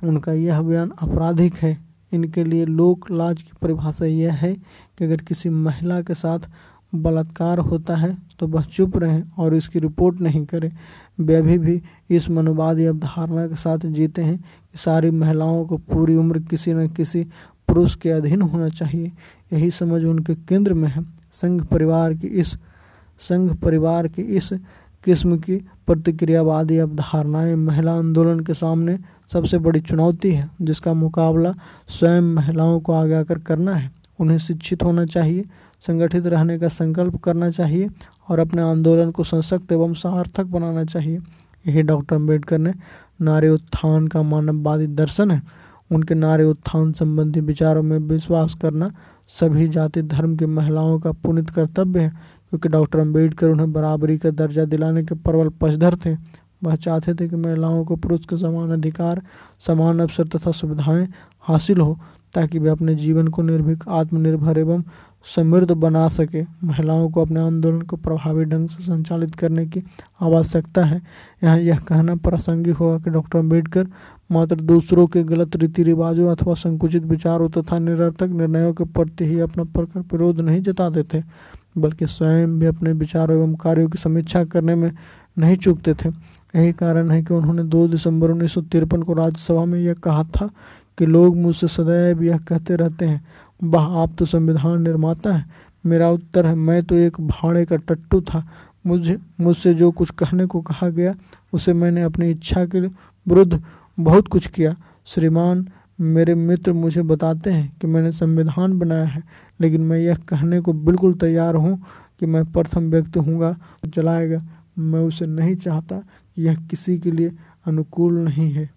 उनका यह बयान आपराधिक है। इनके लिए लोक लाज की परिभाषा यह है कि अगर किसी महिला के साथ बलात्कार होता है तो वह चुप रहें और इसकी रिपोर्ट नहीं करें। वे अभी भी इस मनोवादी अवधारणा के साथ जीते हैं कि सारी महिलाओं को पूरी उम्र किसी न किसी पुरुष के अधीन होना चाहिए। यही समझ उनके केंद्र में है। संघ परिवार की इस, संघ परिवार की इस किस्म की प्रतिक्रियावादी अवधारणाएँ महिला आंदोलन के सामने सबसे बड़ी चुनौती है, जिसका मुकाबला स्वयं महिलाओं को आगे आकर करना है। उन्हें शिक्षित होना चाहिए, संगठित रहने का संकल्प करना चाहिए और अपने आंदोलन को सशक्त एवं सार्थक बनाना चाहिए। यही डॉक्टर अंबेडकर ने नारे उत्थान का मानववादी दर्शन है। उनके नारे उत्थान संबंधी विचारों में विश्वास करना सभी जाति धर्म की महिलाओं का पुनित कर्तव्य है। क्योंकि डॉक्टर अंबेडकर उन्हें बराबरी का दर्जा दिलाने के प्रबल पक्षधर थे। वह चाहते थे कि महिलाओं को पुरुष के समान अधिकार, समान अवसर तथा सुविधाएँ हासिल हो, ताकि वे अपने जीवन को निर्भीक, आत्मनिर्भर एवं समृद्ध बना सके। महिलाओं को अपने आंदोलन को प्रभावी ढंग से संचालित करने की आवश्यकता है। यहाँ यह कहना प्रासंगिक होगा कि डॉक्टर अंबेडकर मात्र दूसरों के गलत रीति रिवाजों अथवा संकुचित विचारों तथा निरर्थक निर्णयों के प्रति ही अपना प्रखर विरोध नहीं जताते थे। बल्कि स्वयं भी अपने विचारों एवं कार्यों की समीक्षा करने में नहीं चूकते थे। यही कारण है कि उन्होंने 2 दिसंबर उन्नीस सौ तिरपन को राज्यसभा में यह कहा था कि लोग मुझसे सदैव यह कहते रहते हैं, वाह, आप तो संविधान निर्माता है। मेरा उत्तर है, मैं तो एक भाड़े का टट्टू था। मुझे, मुझसे जो कुछ कहने को कहा गया, उसे मैंने अपनी इच्छा के विरुद्ध बहुत कुछ किया। श्रीमान मेरे मित्र मुझे बताते हैं कि मैंने संविधान बनाया है, लेकिन मैं यह कहने को बिल्कुल तैयार हूँ कि मैं प्रथम व्यक्ति हूँगा चलाएगा। मैं उसे नहीं चाहता कि यह किसी के लिए अनुकूल नहीं है।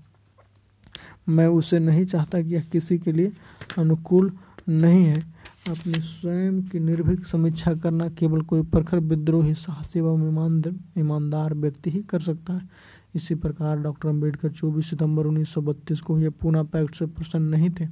मैं उसे नहीं चाहता कि यह किसी के लिए अनुकूल नहीं है। अपने स्वयं की निर्भीक समीक्षा करना केवल कोई प्रखर विद्रोही, साहसी एवं ईमानदार ईमानदार व्यक्ति ही कर सकता है। इसी प्रकार डॉक्टर अंबेडकर 24 सितंबर 1932 को यह पूना पैक्ट से प्रसन्न नहीं थे।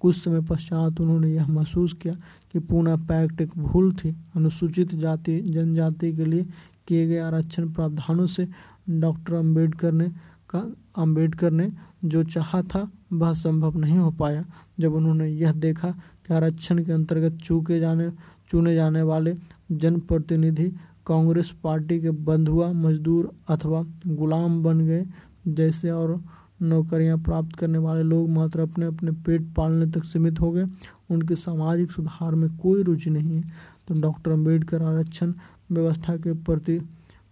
कुछ समय पश्चात उन्होंने यह महसूस किया कि पूना पैक्ट एक भूल थी। अनुसूचित जाति, जनजाति के लिए किए गए आरक्षण प्रावधानों से डॉक्टर अंबेडकर ने का, अंबेडकर ने जो चाहा था, वह संभव नहीं हो पाया। जब उन्होंने यह देखा कि आरक्षण के अंतर्गत चूके जाने, चुने जाने वाले जनप्रतिनिधि कांग्रेस पार्टी के बंधुआ मजदूर अथवा गुलाम बन गए। जैसे और नौकरियाँ प्राप्त करने वाले लोग मात्र अपने अपने पेट पालने तक सीमित हो गए। उनके सामाजिक सुधार में कोई रुचि नहीं है। तो डॉक्टर अंबेडकर आरक्षण व्यवस्था के प्रति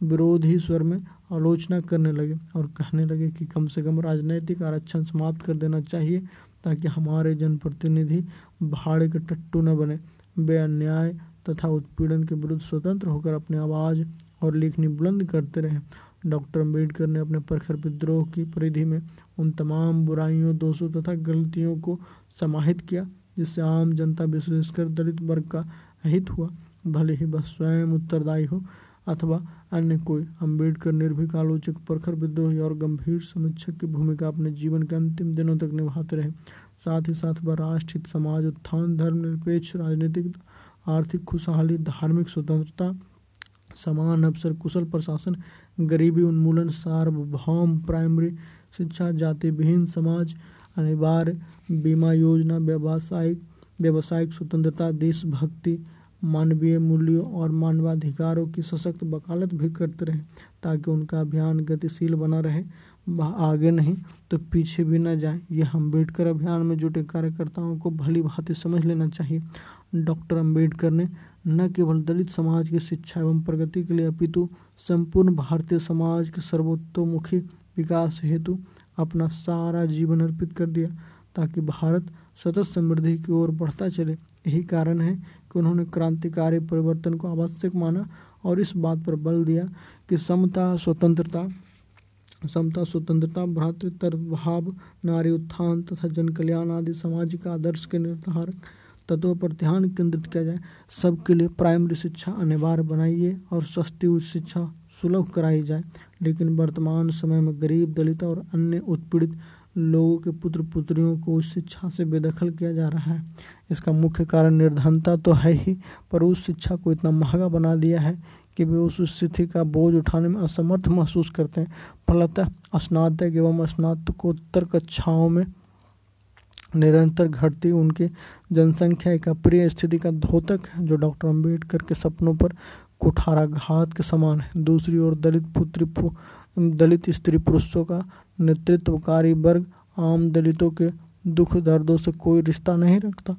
विरोधी स्वर में आलोचना करने लगे और कहने लगे कि कम से कम राजनैतिक आरक्षण समाप्त कर देना चाहिए ताकि हमारे जनप्रतिनिधि भाड़े के टट्टू न बने। वे अन्याय तथा उत्पीड़न के विरुद्ध स्वतंत्र होकर अपनी आवाज़ और लेखनी बुलंद करते रहे। डॉक्टर अंबेडकर ने अपने प्रखर विद्रोह की परिधि में उन तमाम बुराइयों, दोषों तथा गलतियों को समाहित किया, जिससे आम जनता, विशेषकर दलित वर्ग का हित हुआ। भले ही वह स्वयं उत्तरदायी हो अथवा अन्य कोई अंबेडकर निर्भीक, आलोचक, प्रखर विद्रोही और गंभीर समीक्षक की भूमिका अपने जीवन के अंतिम दिनों तक निभाते रहे। साथ ही साथ वह राष्ट्रित समाज, उत्थान धर्मनिरपेक्ष राजनीतिक आर्थिक खुशहाली, धार्मिक स्वतंत्रता, समान अवसर, कुशल प्रशासन, गरीबी उन्मूलन, सार्वभौम प्राइमरी शिक्षा जाति विहीन समाज, अनिवार्य बीमा योजना, व्यावसायिक व्यावसायिक स्वतंत्रता, देशभक्ति, मानवीय मूल्यों और मानवाधिकारों की सशक्त वकालत भी करते रहे ताकि उनका अभियान गतिशील बना रहे। आगे नहीं तो पीछे भी न जाए। यह अंबेडकर अभियान में जुटे कार्यकर्ताओं को भली भांति समझ लेना चाहिए। डॉक्टर अंबेडकर ने, न केवल दलित समाज की शिक्षा एवं प्रगति के लिए, अपितु संपूर्ण भारतीय समाज के सर्वोत्तोमुखी विकास हेतु अपना सारा जीवन अर्पित कर दिया, ताकि भारत सतत समृद्धि की ओर बढ़ता चले। यही कारण है कि उन्होंने क्रांतिकारी परिवर्तन को आवश्यक माना और इस बात पर बल दिया कि समता, स्वतंत्रता समता, स्वतंत्रता, भ्रातृत्व, भाव, नारी उत्थान तथा जन कल्याण आदि सामाजिक आदर्श के निर्धारक तत्वों पर ध्यान केंद्रित किया जाए। सबके लिए प्राइमरी शिक्षा अनिवार्य बनाइए और सस्ती उच्च शिक्षा सुलभ कराई जाए। लेकिन वर्तमान समय में गरीब, दलित और अन्य उत्पीड़ित लोगों के पुत्र पुत्रियों को उस शिक्षा से बेदखल किया जा रहा है। इसका मुख्य कारण निर्धनता तो है ही, पर उस शिक्षा को इतना महँगा बना दिया है कि वे उस स्थिति का बोझ उठाने में असमर्थ महसूस करते हैं। फलतः स्नातक एवं स्नातकोत्तर कक्षाओं में निरंतर घटती उनकी जनसंख्या एक अप्रिय स्थिति का धोतक है, जो डॉक्टर अंबेडकर के सपनों पर कुठाराघात के समान है। दूसरी ओर दलित पुत्री दलित स्त्री पुरुषों का नेतृत्वकारी वर्ग आम दलितों के दुख दर्दों से कोई रिश्ता नहीं रखता।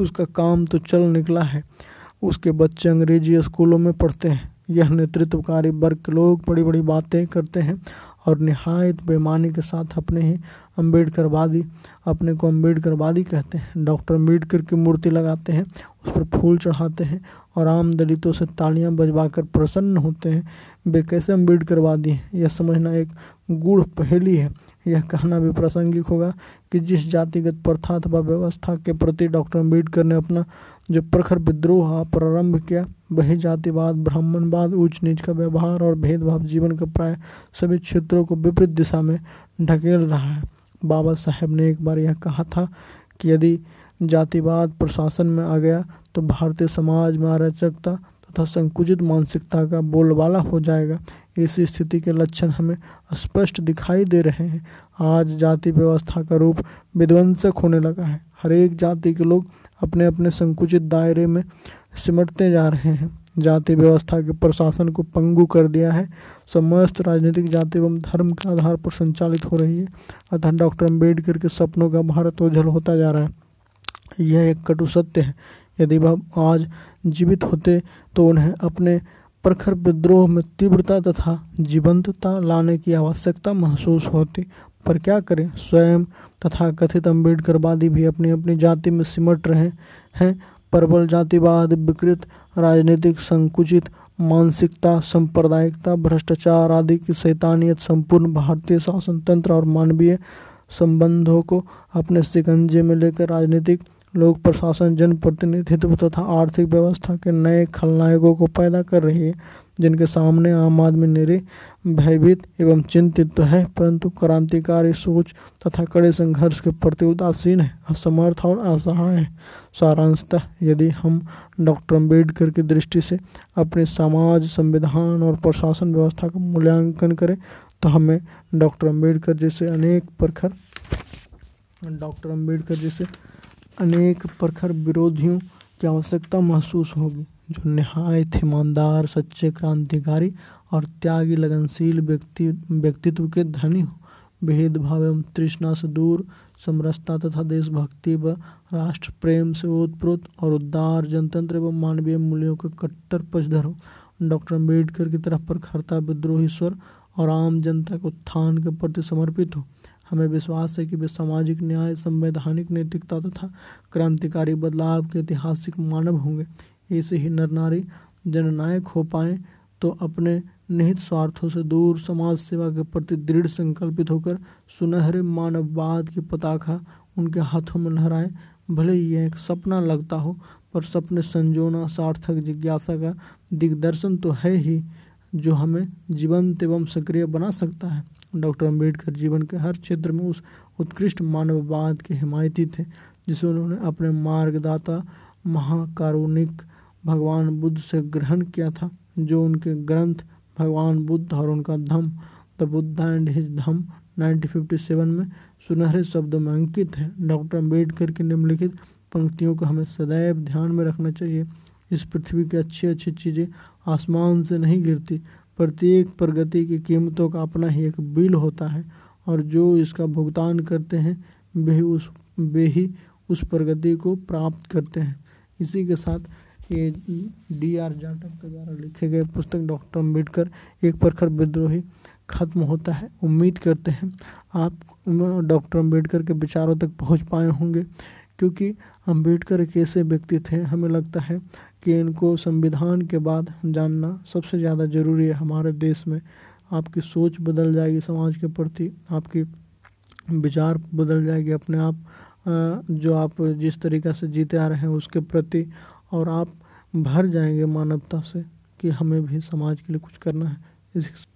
उसका काम तो चल निकला है, उसके बच्चे अंग्रेज़ी स्कूलों में पढ़ते हैं। यह नेतृत्वकारी वर्ग के लोग बड़ी बड़ी बातें करते हैं और नहायत बेमानी के साथ अपने ही अम्बेडकरवादी अपने को अम्बेडकरवादी कहते हैं। डॉक्टर अंबेडकर की मूर्ति लगाते हैं, उस पर फूल चढ़ाते हैं और आम दलितों से तालियाँ बजवाकर प्रसन्न होते हैं। वे कैसे अम्बेडकरवादी हैं? यह समझना एक गूढ़ पहेली है। यह कहना भी प्रासंगिक होगा कि जिस जातिगत प्रथा अथवा व्यवस्था के प्रति डॉक्टर अंबेडकर ने अपना जो प्रखर विद्रोह प्रारंभ किया वही जातिवाद ब्राह्मणवाद ऊंच नीच का व्यवहार और भेदभाव जीवन के प्राय सभी क्षेत्रों को विपरीत दिशा में ढकेल रहा है। बाबा साहेब ने एक बार यह कहा था कि यदि जातिवाद प्रशासन में आ गया तो भारतीय समाज में अराजकता तथा संकुचित मानसिकता का बोलबाला हो जाएगा। इस स्थिति के लक्षण हमें स्पष्ट दिखाई दे रहे हैं। आज जाति व्यवस्था का रूप विध्वंसक होने लगा है। हर एक जाति के लोग अपने अपने संकुचित दायरे में सिमटते जा रहे हैं। जाति व्यवस्था के प्रशासन को पंगु कर दिया है। समस्त राजनीतिक जाति एवं धर्म के आधार पर संचालित हो रही है। अतः डॉक्टर अंबेडकर के सपनों का भारत ओझल होता जा रहा है। यह एक कटु सत्य है। यदि वह आज जीवित होते तो उन्हें अपने प्रखर विद्रोह में तीव्रता तथा जीवंतता लाने की आवश्यकता महसूस होती। पर क्या करें? स्वयं तथा कथित अम्बेडकरवादी भी अपनी अपनी जाति में सिमट रहे हैं। प्रबल जातिवाद, विकृत, राजनीतिक, संकुचित, मानसिकता, सांप्रदायिकता, भ्रष्टाचार आदि की शैतानियत संपूर्ण भारतीय शासन तंत्र और मानवीय संबंधों को अपने शिकंजे में लेकर राजनीतिक, लोक प्रशासन, जनप्रतिनिधित्व तथा आर्थिक व्यवस्था के नए खलनायकों को पैदा कर रही है। जिनके सामने आम आदमी निरी, भयभीत एवं चिंतित तो है, परंतु क्रांतिकारी सोच तथा कड़े संघर्ष के प्रति उदासीन है, असमर्थ और असहाय है। सारांशतः, यदि हम डॉक्टर अंबेडकर की दृष्टि से अपने समाज, संविधान और प्रशासन व्यवस्था का मूल्यांकन करें तो हमें डॉक्टर अंबेडकर जैसे अनेक प्रखर डॉक्टर अंबेडकर जैसे अनेक प्रखर विरोधियों की आवश्यकता महसूस होगी। जो नहायत ईमानदार, सच्चे क्रांतिकारी और त्यागी, लगनशील व्यक्ति, व्यक्तित्व के धनी भेदभाव एवं तृष्णा से दूर, समरसता तथा देशभक्ति व राष्ट्र प्रेम से ओतप्रोत और उदार जनतंत्र एवं मानवीय मूल्यों के कट्टर पचधर हो। डॉक्टर अंबेडकर की तरफ़ प्रखरता विद्रोहीश्वर और आम जनता के उत्थान के प्रति समर्पित हो। हमें विश्वास है कि वे सामाजिक न्याय, संवैधानिक नैतिकता तथा क्रांतिकारी बदलाव के ऐतिहासिक मानव होंगे। ऐसे ही नर नारी जननायक हो पाए तो अपने निहित स्वार्थों से दूर समाज सेवा के प्रति दृढ़ संकल्पित होकर सुनहरे मानववाद की पताखा उनके हाथों में लहराए। भले ही यह एक सपना लगता हो, पर सपने संजोना सार्थक जिज्ञासा का दिग्दर्शन तो है ही, जो हमें जीवंत एवं सक्रिय बना सकता है। डॉक्टर अंबेडकर जीवन के हर क्षेत्र में उस उत्कृष्ट मानववाद के हिमायती थे, जिसे उन्होंने अपने मार्गदाता महाकारुणिक भगवान बुद्ध से ग्रहण किया था, जो उनके ग्रंथ, भगवान बुद्ध और उनका धम द बुद्ध एंड हिज धम 1957 में सुनहरे शब्दों में अंकित है। डॉक्टर अंबेडकर की निम्नलिखित पंक्तियों को हमें सदैव ध्यान में रखना चाहिए। इस पृथ्वी की अच्छी अच्छी चीज़ें आसमान से नहीं गिरती, प्रत्येक प्रगति की कीमतों का अपना ही एक बिल होता है, और जो इसका भुगतान करते हैं, वे उस, वे ही उस प्रगति को प्राप्त करते हैं। इसी के साथ ये डी आर जाटव के द्वारा लिखे गए पुस्तक डॉक्टर अंबेडकर एक प्रखर विद्रोही खत्म होता है। उम्मीद करते हैं आप डॉक्टर अंबेडकर के विचारों तक पहुँच पाए होंगे, क्योंकि अंबेडकर एक ऐसे व्यक्ति थे, हमें लगता है कि इनको संविधान के बाद जानना सबसे ज़्यादा ज़रूरी है हमारे देश में। आपकी सोच बदल जाएगी, समाज के प्रति आपकी विचार बदल जाएगी, अपने आप जो आप जिस तरीक़ा से जीते आ रहे हैं, उसके प्रति और आप भर जाएँगे मानवता से कि हमें भी समाज के लिए कुछ करना है। इस